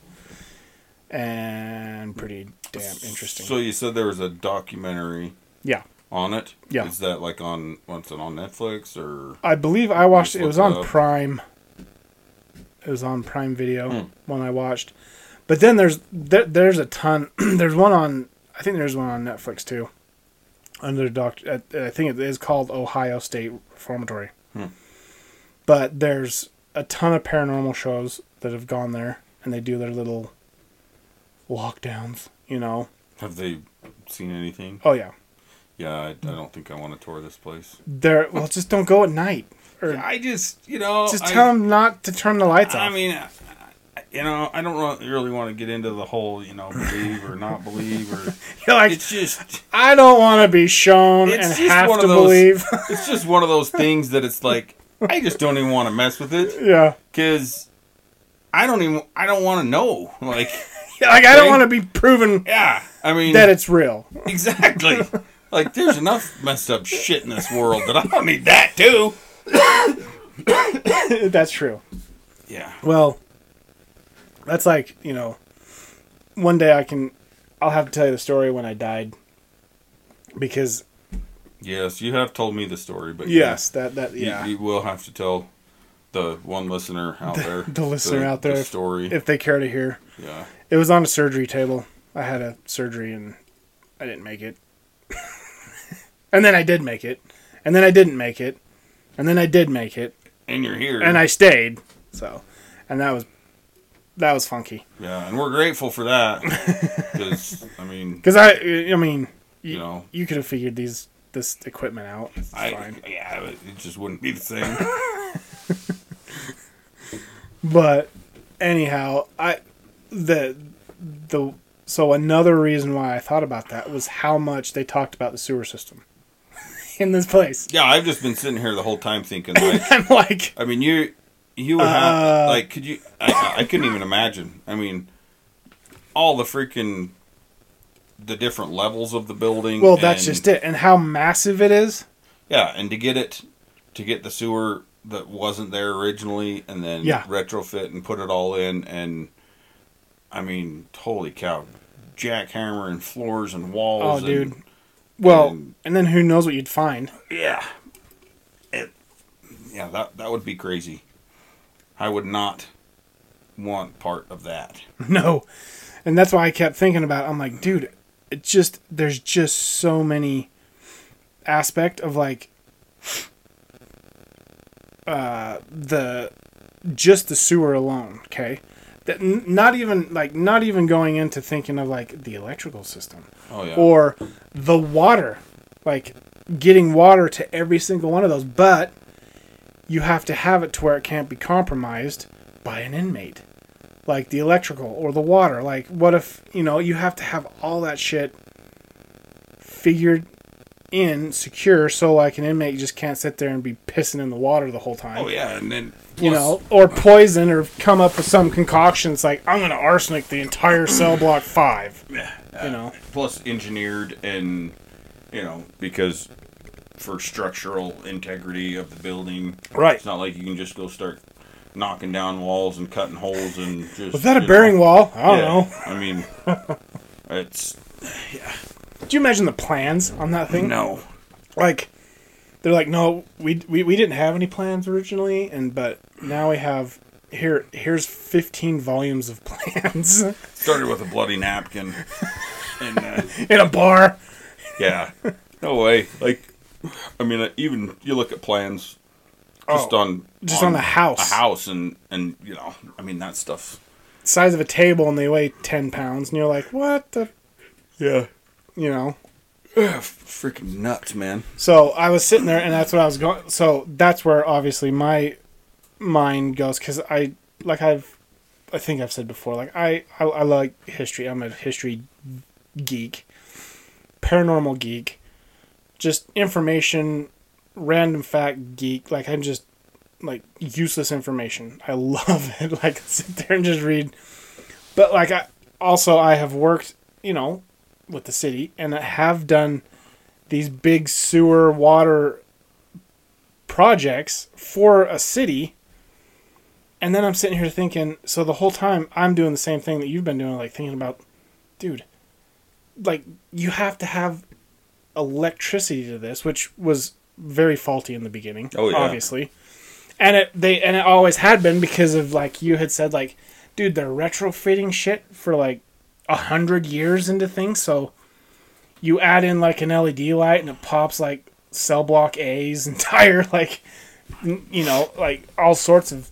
and pretty damn interesting. So you said there was a documentary yeah, on it. Yeah. Is that like on what's it on Netflix or? I believe I watched it. It was on up. Prime. It was on Prime Video Hmm. when I watched. But then there's there, there's a ton. there's one on. I think there's one on Netflix too. Under doctor, I think it is called Ohio State Reformatory. Hmm. But there's a ton of paranormal shows that have gone there, and they do their little lockdowns. You know. Have they seen anything? Oh yeah. Yeah, I, I don't think I want to tour this place. They're well, just don't go at night, or I just, you know, just I, tell them not to turn the lights off. I mean, you know, I don't really want to get into the whole, you know, believe or not believe, or You're like, it's just, I don't want to be shown and have to those- believe. it's just one of those things that it's like, I just don't even want to mess with it yeah. because I don't even, I don't want to know. Like, Like, I don't want to be proven yeah, I mean, that it's real. exactly. like, there's enough messed up shit in this world that I don't need that too. That's true. Yeah. Well, that's like, you know, one day I can, I'll have to tell you the story when I died. Because, Yes, you have told me the story, but yes, that, that, yeah. you, will have to tell the one listener out there, the listener out there, the if- story. if they care to hear. yeah. It was on a surgery table. I had a surgery and I didn't make it. and then I did make it. And then I didn't make it. And then I did make it. And you're here. And I stayed. So, and that was that was funky. Yeah, and we're grateful for that. Because, I mean, Cuz I I mean, you, you know, you could have figured these this equipment out. It's I, fine. yeah, it just wouldn't be the same. But anyhow, I the the so another reason why I thought about that was how much they talked about the sewer system in this place. yeah, I've just been sitting here the whole time thinking, like, I'm like, I mean, you, you would have, Uh, like, could you, I, I couldn't even imagine. I mean, all the freaking, the different levels of the building. well, that's and- just it, and how massive it is. Yeah, and to get it, to get the sewer that wasn't there originally, and then Yeah. retrofit and put it all in, and I mean, holy cow, jackhammering floors and walls. Oh, dude. and- Well, And- and then who knows what you'd find? yeah, it, yeah, that that would be crazy. I would not want part of that. No, and that's why I kept thinking about. It. I'm like, dude, it just there's just so many aspect of like uh the just the sewer alone. Okay, that n- not even like not even going into thinking of like the electrical system Oh yeah, or the water, like getting water to every single one of those, but you have to have it to where it can't be compromised by an inmate. Like the electrical or the water. Like, what if, you know, you have to have all that shit figured in, secure, so like an inmate just can't sit there and be pissing in the water the whole time. oh yeah, and then You know, or poison, or come up with some concoction. It's like, I'm going to arsenic the entire cell block five. yeah, You know, uh, plus engineered and you know because for structural integrity of the building right. it's not like you can just go start knocking down walls and cutting holes and just Was that a bearing know, wall? I don't yeah, know. i mean it's Yeah. Do you imagine the plans on that thing? no Like, they're like, no, we, we we didn't have any plans originally, and but now we have here. Here's 15 volumes of plans started with a bloody napkin and uh, in a bar. yeah no way like i mean uh, even you look at plans just Oh, on just on the house. a house and and you know i mean that stuff Size of a table, and they weigh 10 pounds, and you're like, what the, yeah you know. freaking nuts man So I was sitting there, and that's what I was going. So that's where obviously my mind goes because I like I've I think I've said before like I, I I like history. I'm a history geek, paranormal geek, just information, random fact geek. Like I'm just like useless information. I love it. Like sit there and just read. But like I also I have worked you know with the city and I have done these big sewer water projects for a city. And then I'm sitting here thinking, so the whole time I'm doing the same thing that you've been doing, like thinking about, dude, like you have to have electricity to this, which was very faulty in the beginning, Oh, yeah. obviously. And it they and it always had been because of like you had said, like, dude, they're retrofitting shit for like a hundred years into things, so you add in like an LED light and it pops like cell block A's entire like you know like all sorts of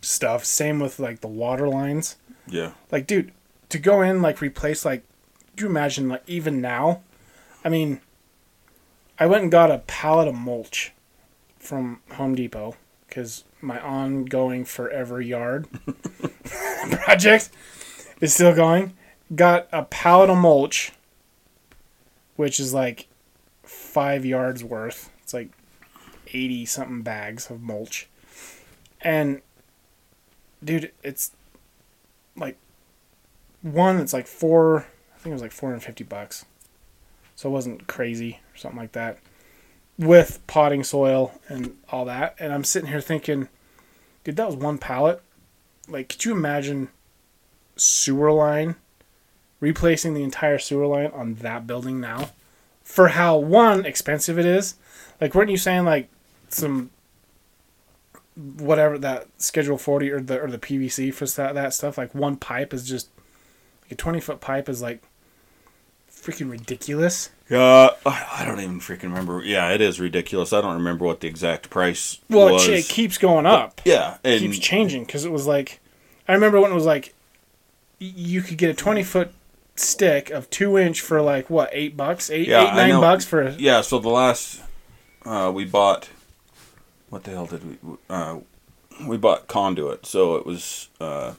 stuff. Same with like the water lines. yeah Like, dude, to go in like replace like, do you imagine like even now? I mean, I went and got a pallet of mulch from Home Depot, because my ongoing forever yard project is still going. Got a pallet of mulch, which is like five yards worth. It's like 80 something bags of mulch. And, dude, it's like one, it's like four, I think it was like 450 bucks. So it wasn't crazy or something like that. With potting soil and all that. And I'm sitting here thinking, dude, that was one pallet. Like, could you imagine sewer line replacing the entire sewer line on that building now? For how, one, expensive it is. Like, weren't you saying, like, some whatever that schedule 40 or the or the PVC for that that stuff like one pipe is just like a 20 foot pipe is like freaking ridiculous Yeah, I I don't even freaking remember. Yeah, it is ridiculous. I don't remember what the exact price well was. it, it keeps going up yeah, it keeps changing because it was like i remember when it was like you could get a 20 foot stick of two inch for like what eight bucks eight Yeah, eight nine bucks for a, yeah. So the last uh, we bought, what the hell did we? Uh, we bought conduit, so it was uh,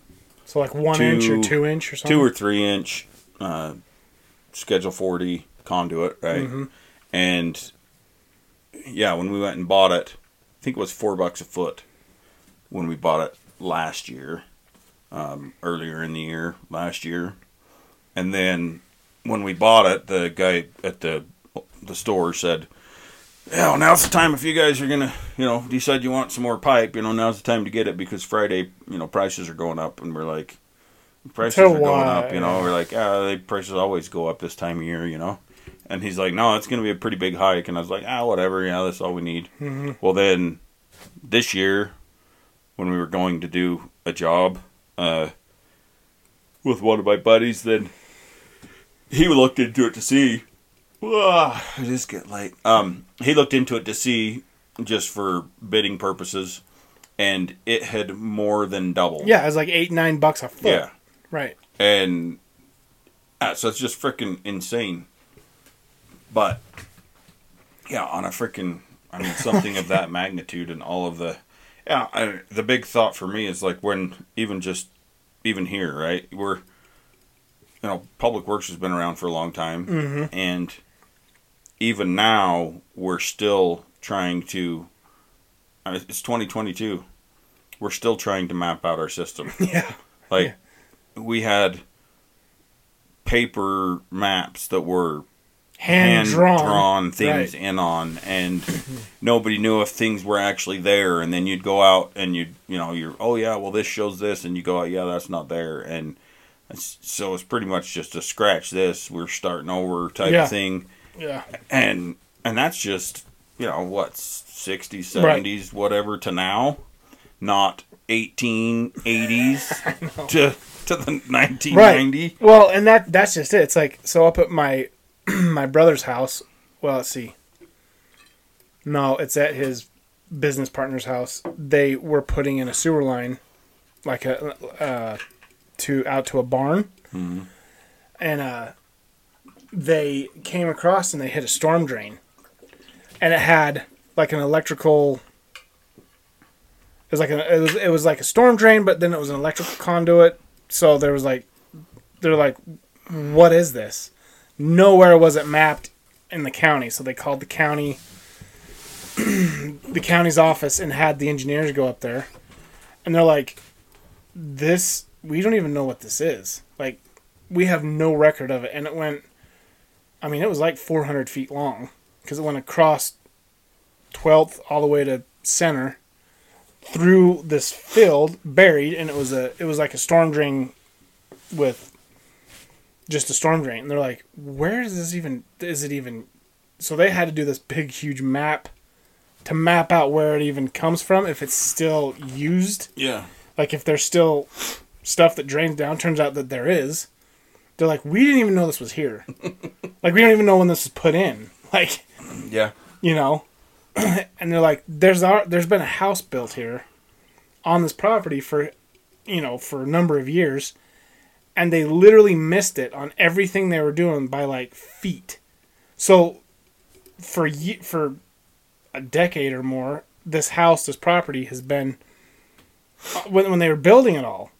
so like one Two- inch or two inch or something two or three inch uh, schedule 40 conduit right? Mm-hmm. and yeah when we went and bought it i think it was four bucks a foot when we bought it last year um, earlier in the year last year. And then when we bought it the guy at the the store said yeah well, now's the time if you guys are gonna you know decide you want some more pipe you know now's the time to get it because friday you know prices are going up. And we're like prices are going up you know we're like ah the prices always go up this time of year you know and he's like no it's gonna be a pretty big hike and i was like ah whatever yeah that's all we need Mhm. well then this year when we were going to do a job uh with one of my buddies then he looked into it to see Ah, I just get late. Um, he looked into it to see just for bidding purposes, and it had more than doubled. yeah it was like eight nine bucks a foot yeah, right and ah, so it's just freaking insane. But yeah, on a freaking, I mean, something of that magnitude and all of the, yeah, I, the big thought for me is like when even just even here, right? We're, you know, Public Works has been around for a long time, mm-hmm. and even now we're still trying to I mean, it's 2022 we're still trying to map out our system yeah like we had paper maps that were hand, drawn, things Right. in on and nobody knew if things were actually there and then you'd go out and you'd you know you're oh yeah well this shows this and you go out yeah that's not there and it's, so it's pretty much just a scratch this we're starting over type Yeah. of thing yeah and and that's just you know what 60s Right. 70s whatever to now not 1880s to to the 1990 Well, and that that's just it. It's like so up at my my brother's house. Well, let's see. No, it's at his business partner's house. They were putting in a sewer line, like a uh, to out to a barn, Mhm. and uh, they came across and they hit a storm drain, and it had like an electrical. It was like a, it was it was like a storm drain, but then it was an electrical conduit. So there was like, they're like, what is this? Nowhere was it mapped in the county, so they called the county, the county's office, and had the engineers go up there, and they're like, this we don't even know what this is. Like, we have no record of it, and it went. I mean, it was like 400 feet long because it went across 12th all the way to center through this field buried and it was a it was like a storm drain with just a storm drain. And they're like where is this even is it even? So they had to do this big huge map to map out where it even comes from if it's still used. Yeah. Like if there's still stuff that drains down turns out that there is. They're like we didn't even know this was here. Like we don't even know when this was put in. Like yeah. you know and they're like there's our, there's been a house built here on this property for you know for a number of years and they literally missed it on everything they were doing by like feet so for ye- for a decade or more this house, this property has been uh, when when they were building it all.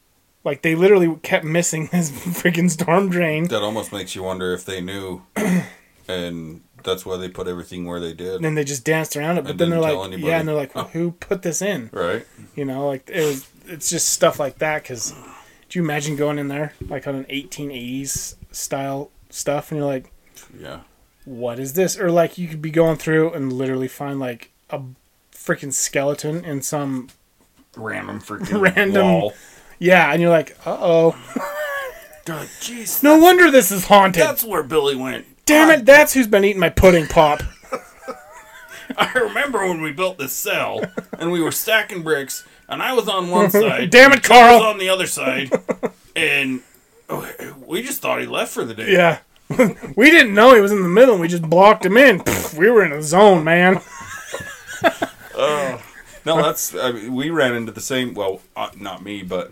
Like they literally kept missing this freaking storm drain. That almost makes you wonder if they knew, and that's why they put everything where they did. And then they just danced around it, but And then they're tell like, anybody. yeah, and they're like, well, who put this in? Right? You know, like it was. It's just stuff like that. Because, do you imagine going in there like on an 1880s style stuff, and you're like, Yeah. what is this? Or like you could be going through and literally find like a freaking skeleton in some Random freaking Random- wall. yeah, and you're like, uh oh. Jeez. No wonder this is haunted. That's where Billy went. Damn it, that's who's been eating my pudding pop. I remember when we built this cell and we were stacking bricks, and I was on one side. Damn it, and Joe was Carl. on the other side, and we just thought he left for the day. Yeah. we didn't know he was in the middle. We just blocked him in. Pff, we were in a zone, man. No, that's I mean, we ran into the same. Well, uh, not me, but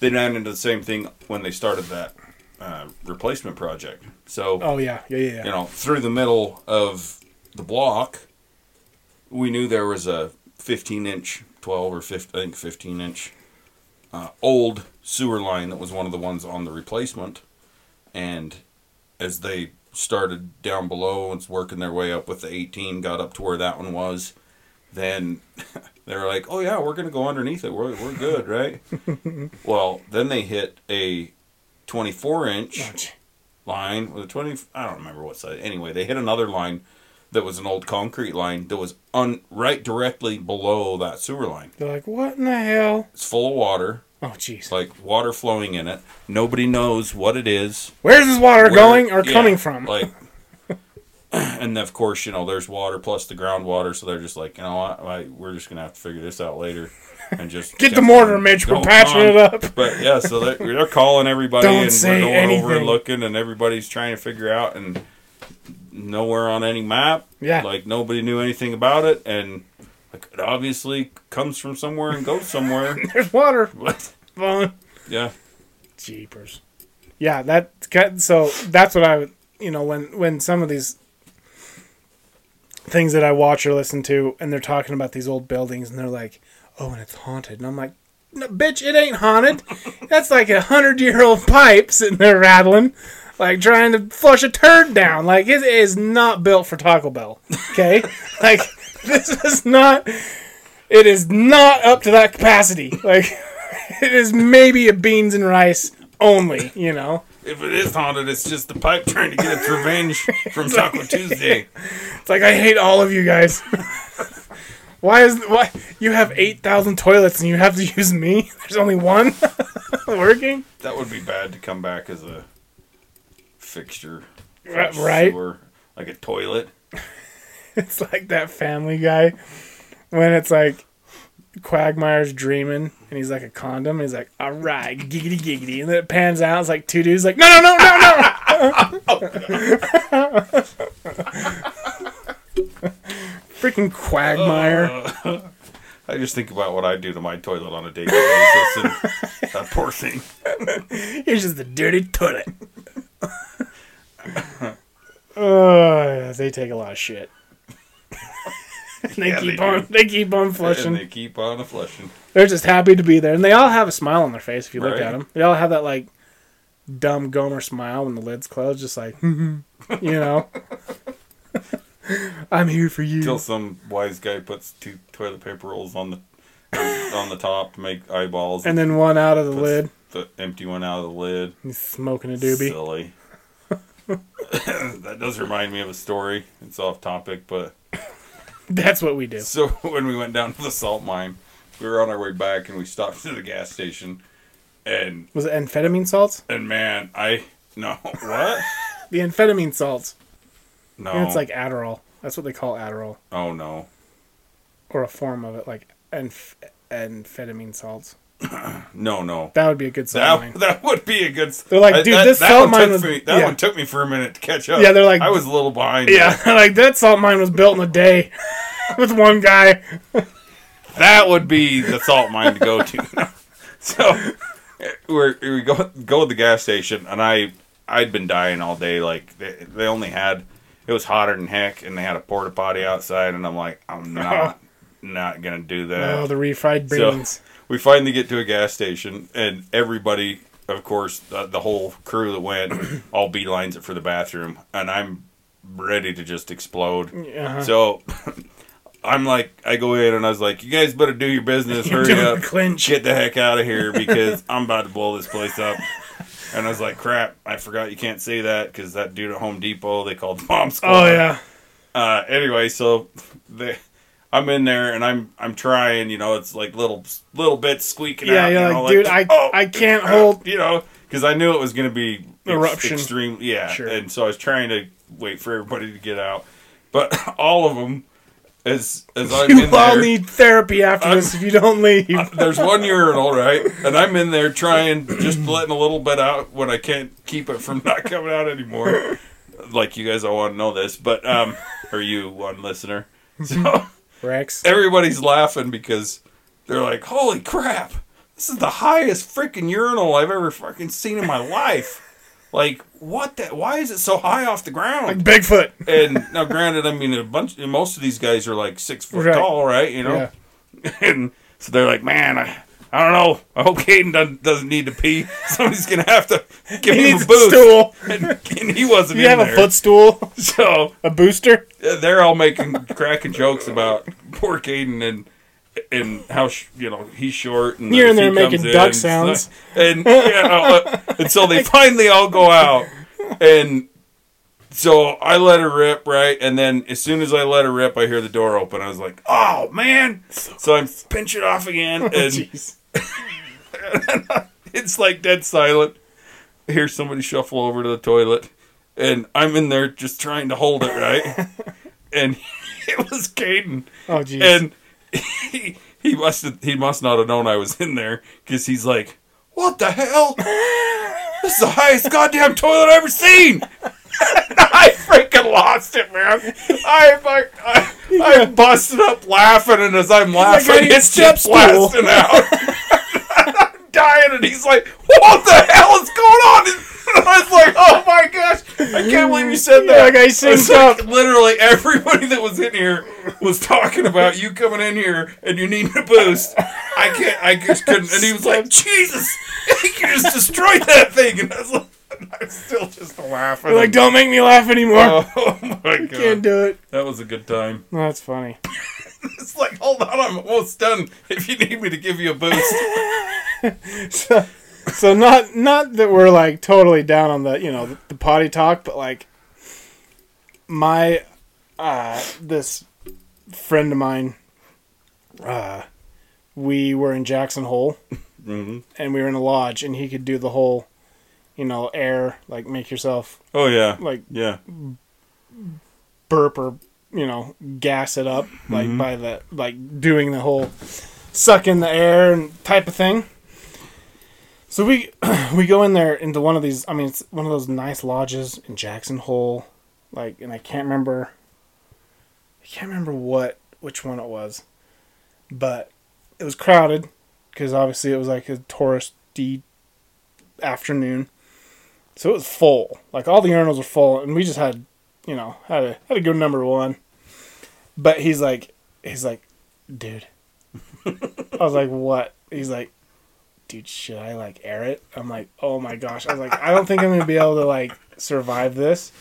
they ran into the same thing when they started that uh, replacement project. So Oh yeah, yeah, yeah. yeah. you know, through the middle of the block, we knew there was a 15 inch, 12 or 15, I think 15 inch uh, old sewer line that was one of the ones on the replacement. And as they started down below and working their way up with the 18, got up to where that one was, then they were like, oh yeah, we're going to go underneath it. We're, we're good, right? well, then they hit a 24 inch line with a 20 I don't remember what size. Anyway, they hit another line that was an old concrete line that was un, right directly below that sewer line. They're like, what in the hell? It's full of water, Oh jeez. like water flowing in it. Nobody knows what it is. Where's this water where- going or yeah, coming from? Like and of course, you know, there's water plus the groundwater, so they're just like, you know what, we're just gonna have to figure this out later, and just Get the mortar, on Mitch. We're patching on. it up. But yeah, so they're, they're calling everybody and we're going over and looking, and everybody's trying to figure out, and nowhere on any map. Yeah. like nobody knew anything about it, and like it obviously comes from somewhere and goes somewhere. There's water. Fun. yeah, Jeepers. Yeah, that so that's what I would you know when when some of these things that I watch or listen to and they're talking about these old buildings and they're like, "Oh, and it's haunted." And I'm like, no, "Bitch, it ain't haunted. That's like a 100-year-old pipe sitting there rattling." Like trying to flush a turd down. Like it is not built for Taco Bell. Okay? like this is not it is not up to that capacity. Like it is maybe a beans and rice only, you know. if it is haunted, it's just the pipe trying to get its revenge from Taco Tuesday. It's like I hate all of you guys. Why is why you have eight thousand toilets and you have to use me? There's only one working. That would be bad to come back as a fixture, Right- sewer, like a toilet. It's like that Family Guy when it's like Quagmire's dreaming and he's like a condom. He's like, "All right, giggity giggity," and then it pans out. It's like two dudes like, "No, no, no, no, no!" Oh, Freaking Quagmire. Uh, I just think about what I do to my toilet on a daily basis, and that poor thing. Here's just the dirty toilet. Oh, they take a lot of shit. they Yeah, keep they on. do. They keep on flushing. And they keep on flushing. They're just happy to be there, and they all have a smile on their face. If you look Right. at them, they all have that like dumb Gomer smile when the lid's closed, just like you know. I'm here for you. Until some wise guy puts two toilet paper rolls on the on the top to make eyeballs, and then one out of the lid. the empty one out of the lid. He's smoking a doobie. Silly. that does remind me of a story. It's off topic, but That's what we do. So when we went down to the salt mine, we were on our way back and we stopped at the gas station, and Was it amphetamine salts? and man, I no what The amphetamine salts. No And it's like Adderall. That's what they call Adderall, oh no or a form of it, like amph- amphetamine salts. no no That would be a good salt mine. that that would be a good. They're like, I- dude, that, this that salt mine took was- me, that yeah. one took me for a minute to catch up. Yeah, they're like- I was a little behind. Yeah, like that salt mine was built in a day with one guy. that would be the salt mine to go to. so we're, we go go to the gas station, and I I'd been dying all day. Like they, they only had it was hotter than heck, and they had a porta potty outside, and I'm like, I'm not not gonna do that. Oh, the refried beans. So- we finally get to a gas station, and everybody, of course, the, the whole crew that went, all beelines it for the bathroom, and I'm ready to just explode. Uh-huh. So I'm like, I go in and I was like, you guys better do your business, hurry up, clinch. get the heck out of here because I'm about to blow this place up. And I was like, crap, I forgot you can't say that because that dude at Home Depot, they called the bomb squad. Oh yeah. Uh, anyway, so they, I'm in there and I'm I'm trying. You know, it's like little little bits squeaking Yeah, out. you know, like, dude, I oh, I can't crap," hold. You know, because I knew it was going to be Eruption. Extreme, yeah. Sure. And so I was trying to wait for everybody to get out, but all of them, as as I'm You in all there, need therapy after this if you don't leave. there's one urinal, right? And I'm in there trying, just letting a little bit out when I can't keep it from not coming out anymore. Like you guys all want to know this, but um, or you one listener. So Rex. everybody's laughing because they're like, "Holy crap! This is the highest freaking urinal I've ever fucking seen in my life." Like, what? The, why is it so high off the ground? Like Bigfoot. and now, granted, I mean, a bunch. Most of these guys are like six foot Right. tall, right? You know, Yeah. and so they're like, man, I, I don't know. I hope Caden doesn't, doesn't need to pee. Somebody's gonna have to give He him a a boost. stool. And, and he wasn't You have a there. footstool, So a booster. they're all making cracking jokes about poor Caden and and how sh- you know he's short and You're in there he making duck in, sounds. and you know, uh, and so they finally all go out and so I let her rip right and then as soon as I let her rip I hear the door open I was like oh man so I'm pinching off again Oh, and it's like dead silent. I hear somebody shuffle over to the toilet, and I'm in there just trying to hold it right. and it was Caden, Oh jeez. and he he must have, he must not have known I was in there because he's like, "What the hell? This is the highest goddamn toilet I've ever seen." I freaking lost it, man. I like I, I busted up laughing, and as I'm laughing, need it's just blasting out. Dying, and he's like, "What the hell is going on?" And I was like, "Oh my gosh, I can't believe you said that." guy It's syncs like up. Literally everybody that was in here was talking about you coming in here and you needing a boost. I can't. I just couldn't. And he was like, "Jesus, you just destroyed that thing." And I was like, I'm still just laughing. You're like, don't make me laugh anymore. Oh, oh my god, I Can't do it. that was a good time. No, that's funny. It's like, hold on, I'm almost done. If you need me to give you a boost, so, so not not that we're like totally down on the you know the, the potty talk, but like my uh this friend of mine, uh, we were in Jackson Hole. Hmm and we were in a lodge, and he could do the whole, you know, air like make yourself oh yeah, like yeah, burp or you know gas it up like by the like doing the whole suck in the air and type of thing so we we go in there into one of these i mean it's one of those nice lodges in jackson hole like and i can't remember i can't remember what which one it was but it was crowded because obviously it was like a touristy afternoon so it was full like all the urinals were full and we just had you know, had a had a good number one. But he's like he's like, dude. I was like, what? He's like, dude, should I like air it? I'm like, oh my gosh. I was like, I don't think I'm gonna be able to like survive this.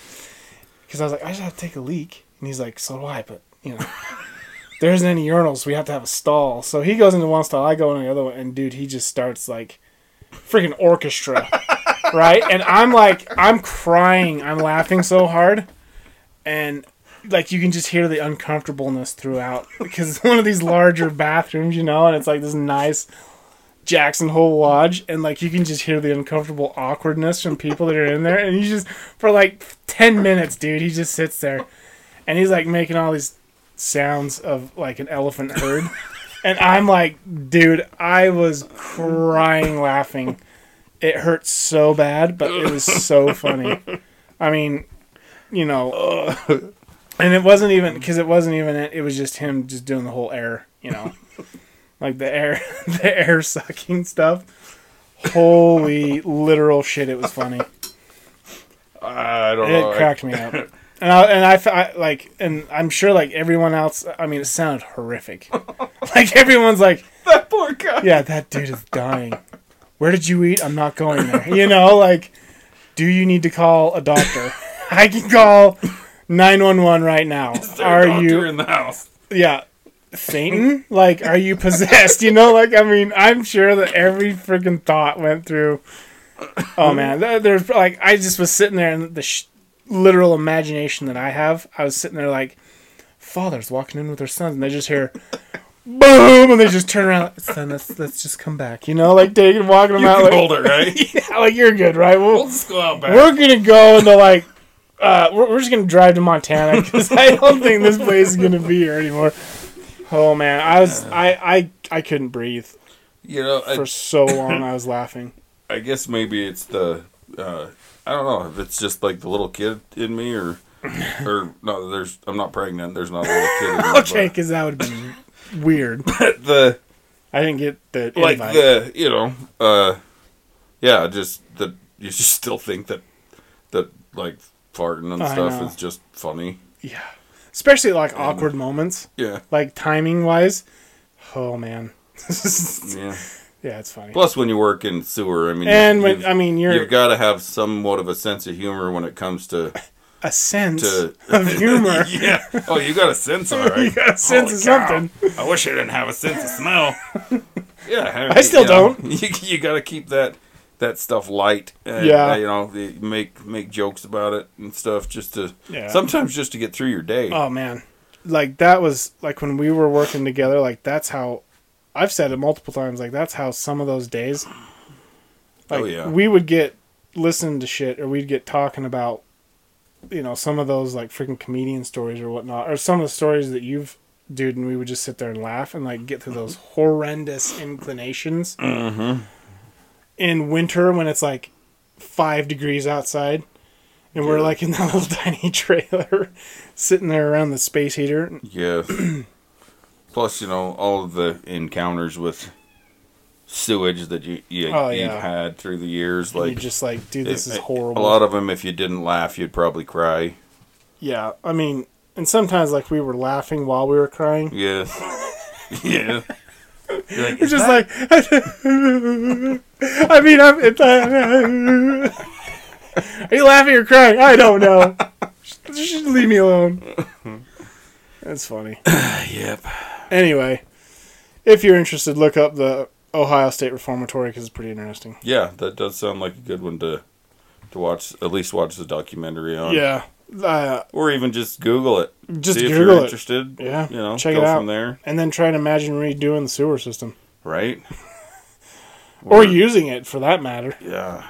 Because I was like, I just have to take a leak. And he's like, so do I, but you know. There isn't any urinals, so we have to have a stall. So he goes into one stall, I go into the other one, and dude, he just starts like freaking orchestra. right? And I'm like, I'm crying. I'm laughing so hard. And like you can just hear the uncomfortableness throughout because it's one of these larger bathrooms, you know, and it's like this nice Jackson Hole Lodge, and like you can just hear the uncomfortable awkwardness from people that are in there, and you just for like ten minutes, dude, he just sits there, and he's like making all these sounds of like an elephant herd, and I'm like, dude, I was crying laughing. It hurt so bad, but it was so funny. I mean, you know, and it wasn't even because it wasn't even it. It was just him just doing the whole air, you know, like the air, the air sucking stuff. Holy literal shit! It was funny. I don't know. It cracked me up. And I, and I, I- like, and I'm sure like everyone else. I mean, it sounded horrific. like everyone's like, That poor guy. yeah, that dude is dying. Where did you eat? I'm not going there. You know, like, do you need to call a doctor? I can call 911 right now. Are you? in the house? Yeah. Satan? Like, are you possessed? You know, like, I mean, I'm sure that every freaking thought went through. Oh, man. There's, like, I just was sitting there and the sh- literal imagination that I have, I was sitting there like, fathers walking in with their sons, and they just hear, boom, and they just turn around, son, let's, let's just come back. You know, like, taking, walking them You out, like, hold it, right? yeah, like, you're good, right? We'll, we'll just go out back. we're gonna go into like uh we're, we're just gonna drive to montana because i don't think this place is gonna be here anymore oh man i was i i i couldn't breathe you know, I, for so long i was laughing I guess maybe it's the uh, I don't know if it's just like the little kid in me or or no. There's I'm not pregnant. There's not a little kid. In me, okay because that would be weird but the i didn't get the like invite. the you know uh yeah just that you just still think that that like farting and I stuff know. is just funny. yeah especially like awkward moments Yeah. like timing wise oh man Yeah. yeah it's funny Plus, when you work in sewer, I mean, and you've, when i mean you're you've got to have somewhat of a sense of humor when it comes to a sense to of humor yeah. Oh, you got a sense, all right. you got a sense Holy of cow. something I wish I didn't have a sense of smell. yeah, I still you know, don't. You, you got to keep that that stuff light. And, Yeah. uh, you know, the, make make jokes about it and stuff, just to Yeah. sometimes just to get through your day. Oh man, like that was like when we were working together. Like that's how I've said it multiple times. Like that's how some of those days. Like, Oh, yeah. We would get listening to shit, or we'd get talking about, you know, some of those like freaking comedian stories or whatnot, or some of the stories that you've, dude, and we would just sit there and laugh and like get through those horrendous inclinations. Mm-hmm. In winter when it's like five degrees outside. And we're like in that little tiny trailer, sitting there around the space heater. Yes. Plus, you know, all of the encounters with sewage that you, you Oh, you've yeah. had through the years, Like, you're just like, dude, this it- is horrible. A lot of them, if you didn't laugh, you'd probably cry. yeah, I mean, and sometimes like we were laughing while we were crying. Yes. yeah. You're like, It's just that- like, I mean, I'm. It, are you laughing or crying? I don't know. Just leave me alone. That's funny. yep. Anyway, if you're interested, look up the Ohio State Reformatory because it's pretty interesting. Yeah, that does sound like a good one to to watch. At least watch the documentary on. Yeah, uh, Or even just Google it. just See if Google you're it. interested. Yeah, You know, check go it out. from there. and then try and imagine redoing the sewer system Right. or using it for that matter. Yeah.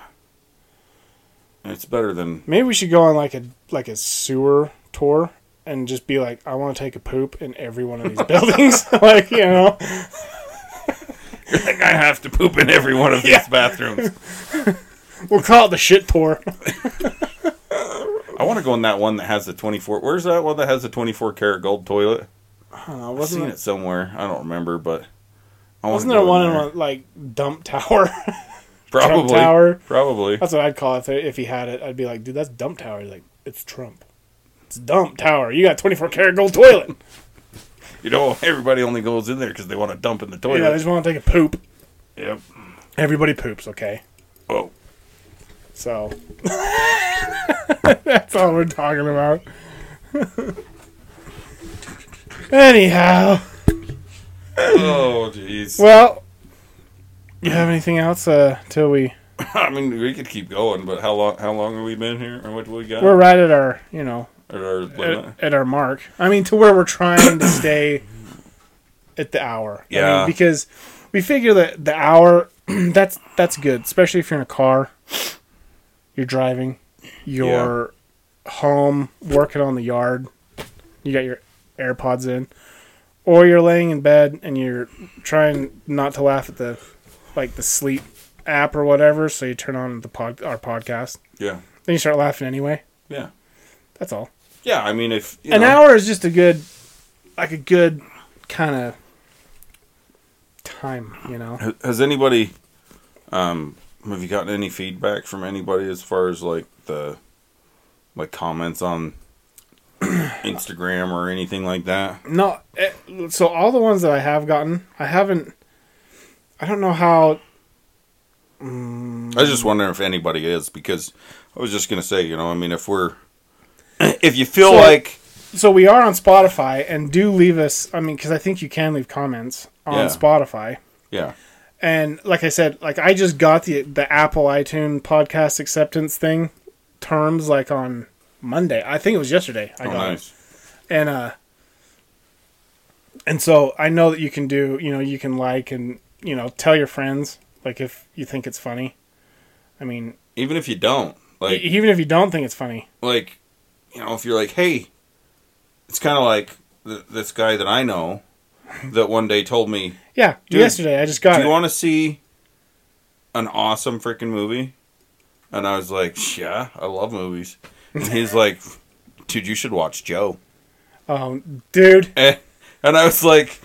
It's better than Maybe we should go on like a like a sewer tour and just be like, I want to take a poop in every one of these buildings. like you know, like I have to poop in every one of these Yeah. bathrooms. we'll call it the shit tour. I want to go in that one that has the 24. Where's that one that has the 24 karat gold toilet? I don't know. I've seen it, it somewhere. I don't remember, but I wasn't there one in there. one, like dump tower? Probably. Trump tower. Probably. That's what I'd call it if he had it. I'd be like, dude, that's dump tower. He's like, it's Trump. It's dump tower. You got twenty four karat gold toilet. You know, everybody only goes in there because they want to dump in the toilet. yeah, they just want to take a poop. Yep. Everybody poops, okay? Oh. So that's all we're talking about. Anyhow, Oh, jeez. well, you have anything else uh, till we I mean, we could keep going, but how long? How long have we been here, or what do we got? we're right at our you know at our at, at our mark. I mean, to where we're trying to stay at the hour. I Yeah. mean, because we figure that the hour that's that's good, especially if you're in a car, you're driving, you're home working on the yard, you got your AirPods in, or you're laying in bed and you're trying not to laugh at the like the sleep app or whatever, so you turn on the pod our podcast. Yeah. Then you start laughing anyway. Yeah. That's all. Yeah. I mean, if you An know, hour is just a good, like a good kind of time, you know. has anybody, um, have you gotten any feedback from anybody as far as like the, like comments on Instagram or anything like that? No, eh, so all the ones that I have gotten, I haven't. I don't know how. I was just wondering if anybody is because I was just gonna say, you know, I mean, if we're if you feel So- like So we are on Spotify, and do leave us. I mean, because I think you can leave comments on Yeah. Spotify. yeah, And like I said, like I just got the the Apple iTunes podcast acceptance thing terms like on Monday. I think it was yesterday. I oh, got it. nice. and uh and so i know that you can do you know you can like and you know tell your friends like if you think it's funny i mean Even if you don't, e- like, even if you don't think it's funny like, you know, if you're like, hey, it's kind of like th- this guy that I know that one day told me, yeah yesterday i just got "Do it you want to see an awesome freaking movie?" And I was like, "Yeah, I love movies." And he's like, "Dude, you should watch Joe." oh dude Eh, And I was like,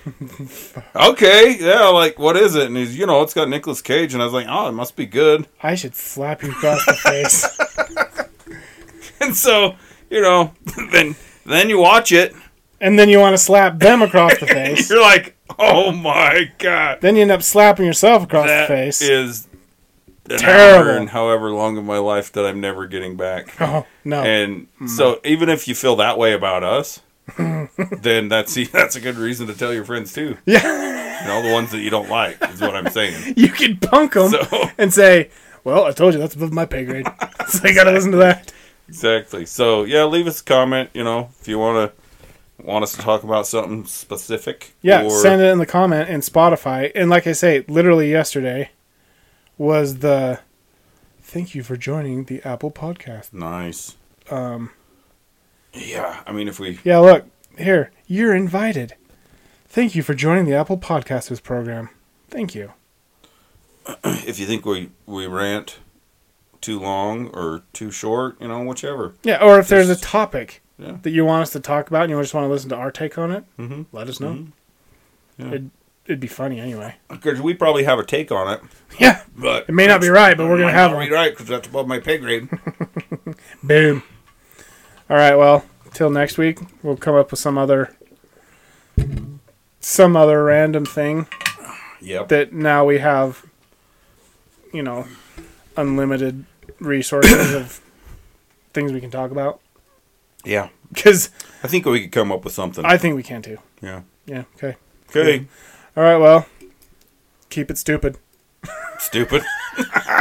okay, yeah, like, what is it? And he's, you know, it's got Nicolas Cage. And I was like, oh, it must be good. i should slap you across the face And so, you know, then then you watch it. and then you want to slap them across the face You're like, oh my God. then you end up slapping yourself across That the face is Terrible. and however long of my life that I'm never getting back. oh no And so, even if you feel that way about us, then that's that's a good reason to tell your friends too. yeah You know, the ones that you don't like is what I'm saying. you can punk them So and say well i told you that's above my pay grade so you gotta listen to that exactly. So yeah, leave us a comment. You know, if you want to want us to talk about something specific. Yeah, or- send it in the comment in Spotify. And like I say, literally yesterday was the thank you for joining the Apple podcast. Nice. Um, Yeah, I mean, if we yeah, look here, you're invited. Thank you for joining the Apple Podcasters program. Thank you. if you think we we rant too long or too short, you know, whichever. Yeah, or if there's a topic Yeah. that you want us to talk about and you just want to listen to our take on it, Mm-hmm. let us know. Yeah. It'd, it'd be funny anyway. Because we probably have a take on it, Yeah, but it may not be right, but we're gonna have one. be right because that's above my pay grade. Boom. All right. Well, till next week, we'll come up with some other, some other random thing yep. that now we have, you know, unlimited resources of things we can talk about. Yeah. Because I think we could come up with something. I think we can too. yeah. Yeah. Okay. Okay. All right. Well, keep it stupid. Stupid.